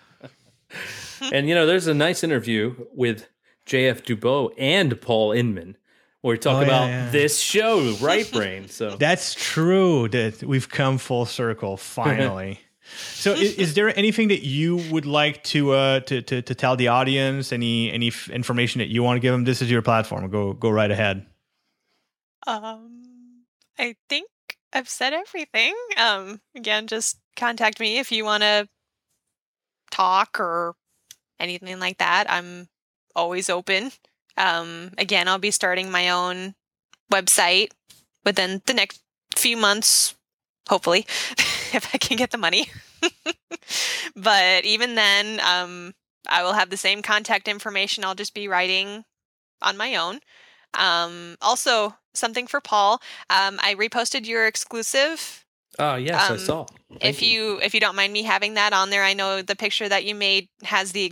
Speaker 2: and you know, there's a nice interview with J.F. Dubeau and Paul Inman, where we talk oh, about yeah, yeah. this show, Right Brain. So
Speaker 1: that's true. That we've come full circle finally. so, is, is, there anything that you would like to, uh, to to to tell the audience? Any any f- information that you want to give them? This is your platform. Go go right ahead.
Speaker 3: Um, I think I've said everything. Um, again, just contact me if you want to talk or anything like that. I'm always open. Um, again, I'll be starting my own website within the next few months, hopefully, if I can get the money. but even then, um, I will have the same contact information. I'll just be writing on my own. Um, also, something for Paul. Um, I reposted your exclusive.
Speaker 2: Oh yes, I
Speaker 3: Um,
Speaker 2: saw. Thank
Speaker 3: if you if you don't mind me having that on there, I know the picture that you made has the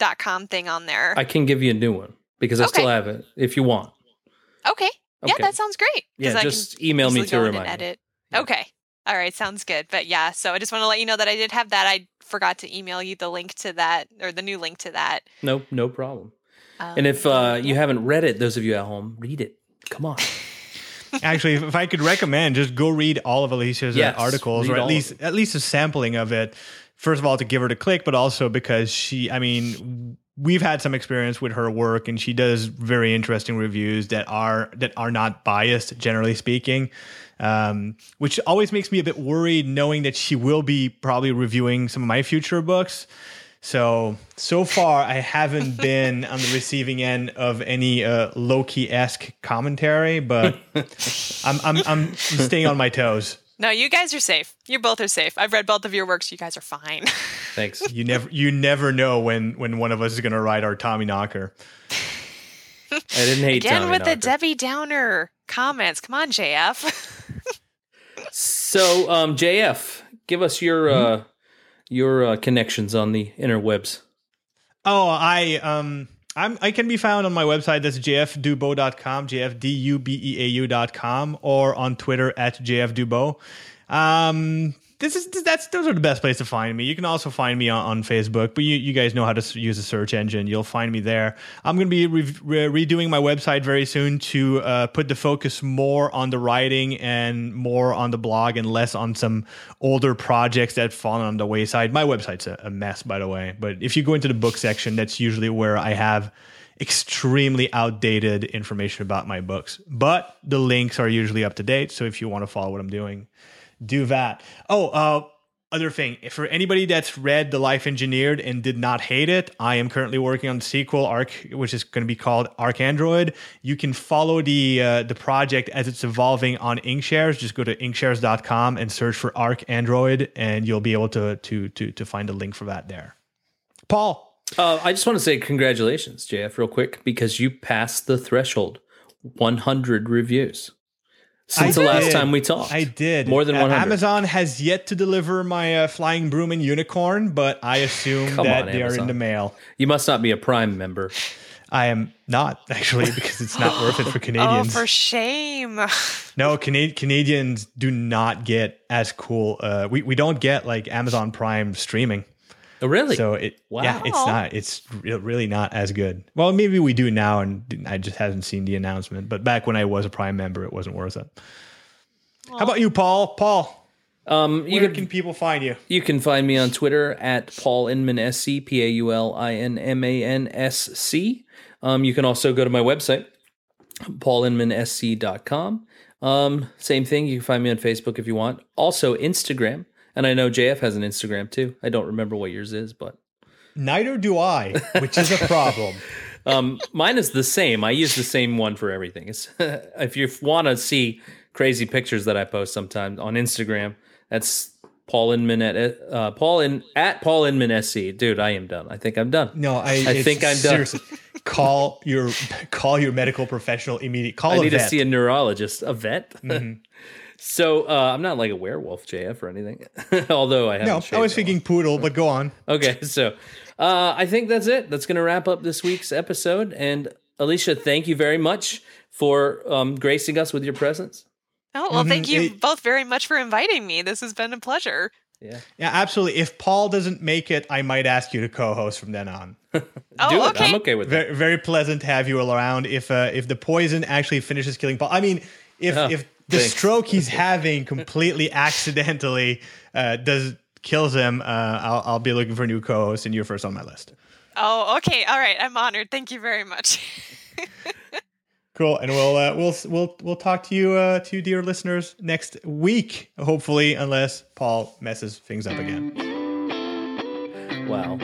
Speaker 3: examiner.com thing on there.
Speaker 2: I can give you a new one because I still have it if you want.
Speaker 3: okay. Yeah, that sounds great. 'cause
Speaker 2: Yeah,
Speaker 3: I can
Speaker 2: just email me
Speaker 3: easily
Speaker 2: to remind
Speaker 3: and
Speaker 2: me.
Speaker 3: edit.
Speaker 2: Yeah.
Speaker 3: Okay. All right, sounds good. But yeah, so I just want to let you know that I did have that. I forgot to email you the link to that or the new link to that.
Speaker 2: No, no problem.
Speaker 3: Um,
Speaker 2: And if uh, you haven't read it, those of you at home, read it. Come on.
Speaker 1: Actually, if, if I could recommend, just go read all of Alicia's uh,
Speaker 2: Yes,
Speaker 1: articles, or at least at least a sampling of it. First of all, to give her the click, but also because she, I mean, we've had some experience with her work, and she does very interesting reviews that are that are not biased, generally speaking. Um, which always makes me a bit worried, knowing that she will be probably reviewing some of my future books. So so far, I haven't been on the receiving end of any uh, Loki esque commentary, but I'm, I'm I'm staying on my toes.
Speaker 3: No, you guys are safe. You both are safe. I've read both of your works. You guys are fine.
Speaker 2: Thanks.
Speaker 1: You never you never know when when one of us is going to ride our Tommy Knocker.
Speaker 2: I didn't hate
Speaker 3: Again
Speaker 2: Tommy
Speaker 3: with the Debbie Downer comments. Come on, JF.
Speaker 2: So, um, JF, give us your
Speaker 1: Mm-hmm.
Speaker 2: uh, your uh, connections on the interwebs.
Speaker 1: Oh, I um I'm I can be found on my website that's jfdubo.com, jfdubeau.com or on Twitter at jfdubo. Um this is that's those are the best place to find me. You can also find me on, on Facebook, but you, you guys know how to use a search engine. You'll find me there. I'm going to be re- re- redoing my website very soon to uh, put the focus more on the writing and more on the blog and less on some older projects that fallen on the wayside. My website's a, a mess, by the way. But if you go into the book section, that's usually where I have extremely outdated information about my books. But the links are usually up to date. So if you want to follow what I'm doing, do that. Oh, uh, other thing, for anybody that's read The Life Engineered and did not hate it, I am currently working on the sequel arc, which is going to be called Arc Android. You can follow the uh, the project as it's evolving on Inkshares. Just go to inkshares.com and search for Arc Android, and you'll be able to to to to find a link for that there. Paul,
Speaker 2: Uh, I just want to say congratulations, JF, real quick, because you passed the threshold 100 reviews since
Speaker 1: I
Speaker 2: the last time we talked.
Speaker 1: I did
Speaker 2: More than
Speaker 1: Uh,
Speaker 2: 100.
Speaker 1: Amazon has yet to deliver my uh, flying broom and unicorn, but I assume
Speaker 2: Come
Speaker 1: that
Speaker 2: on,
Speaker 1: they are in the mail.
Speaker 2: You must not be a Prime member.
Speaker 1: I am not actually because it's not worth it for Canadians.
Speaker 3: Oh,
Speaker 1: Canadians.
Speaker 3: for shame.
Speaker 1: no, Cana- Canadians do not get as cool. Uh, we we don't get like Amazon Prime streaming,
Speaker 2: Oh, really?
Speaker 1: so it yeah,
Speaker 2: Wow.
Speaker 1: it's not. It's re- really not as good. Well, maybe we do now, and I just haven't seen the announcement. But back when I was a Prime member, it wasn't worth it. How about you, Paul? Paul,
Speaker 2: um, you
Speaker 1: where
Speaker 2: can,
Speaker 1: can people find you?
Speaker 2: you can find me on Twitter at Paul Inman SC, P A U L I N M A N S C. Um, you can also go to my website, paulinmansc.com. Um, same thing. You can find me on Facebook if you want. Also, Instagram. And I know JF has an Instagram too. I don't remember what yours is, but
Speaker 1: Neither do I, which is a problem.
Speaker 2: um, mine is the same. I use the same one for everything. It's, if you want to see crazy pictures that I post sometimes on Instagram, that's Paul Inman at uh, Paul in at Paul Inman SC. Dude, I am done. I think I'm done.
Speaker 1: No, I,
Speaker 2: I think I'm done.
Speaker 1: seriously, Call your call your medical professional immediately. Call
Speaker 2: I need to see a neurologist, a vet. So uh, I'm not like a werewolf, JF, or anything. Although I haven't
Speaker 1: no, I was
Speaker 2: in a
Speaker 1: thinking poodle, but go on.
Speaker 2: Okay, so uh, I think that's it. That's going to wrap up this week's episode. And Alicia, thank you very much for um, gracing us with your presence.
Speaker 3: Oh, well, thank
Speaker 1: Mhm,
Speaker 3: you
Speaker 1: it-
Speaker 3: both very much for inviting me. This has been a pleasure.
Speaker 2: Yeah,
Speaker 1: Yeah, absolutely. If Paul doesn't make it, I might ask you to co-host from then on.
Speaker 3: Oh,
Speaker 2: do it.
Speaker 3: okay.
Speaker 2: I'm okay with that.
Speaker 1: Very, very pleasant to have you around. If uh, if the poison actually finishes killing Paul, I mean, if
Speaker 2: Oh,
Speaker 1: if the
Speaker 2: thanks.
Speaker 1: stroke he's having completely accidentally uh, does kills him, uh, I'll I'll be looking for a new co-host, and you're first on my list.
Speaker 3: Oh, okay. All right. I'm honored. Thank you very much.
Speaker 1: Cool, and we'll uh, we'll we'll we'll talk to you uh, to you, dear listeners next week, hopefully, unless Paul messes things up again.
Speaker 2: Wow.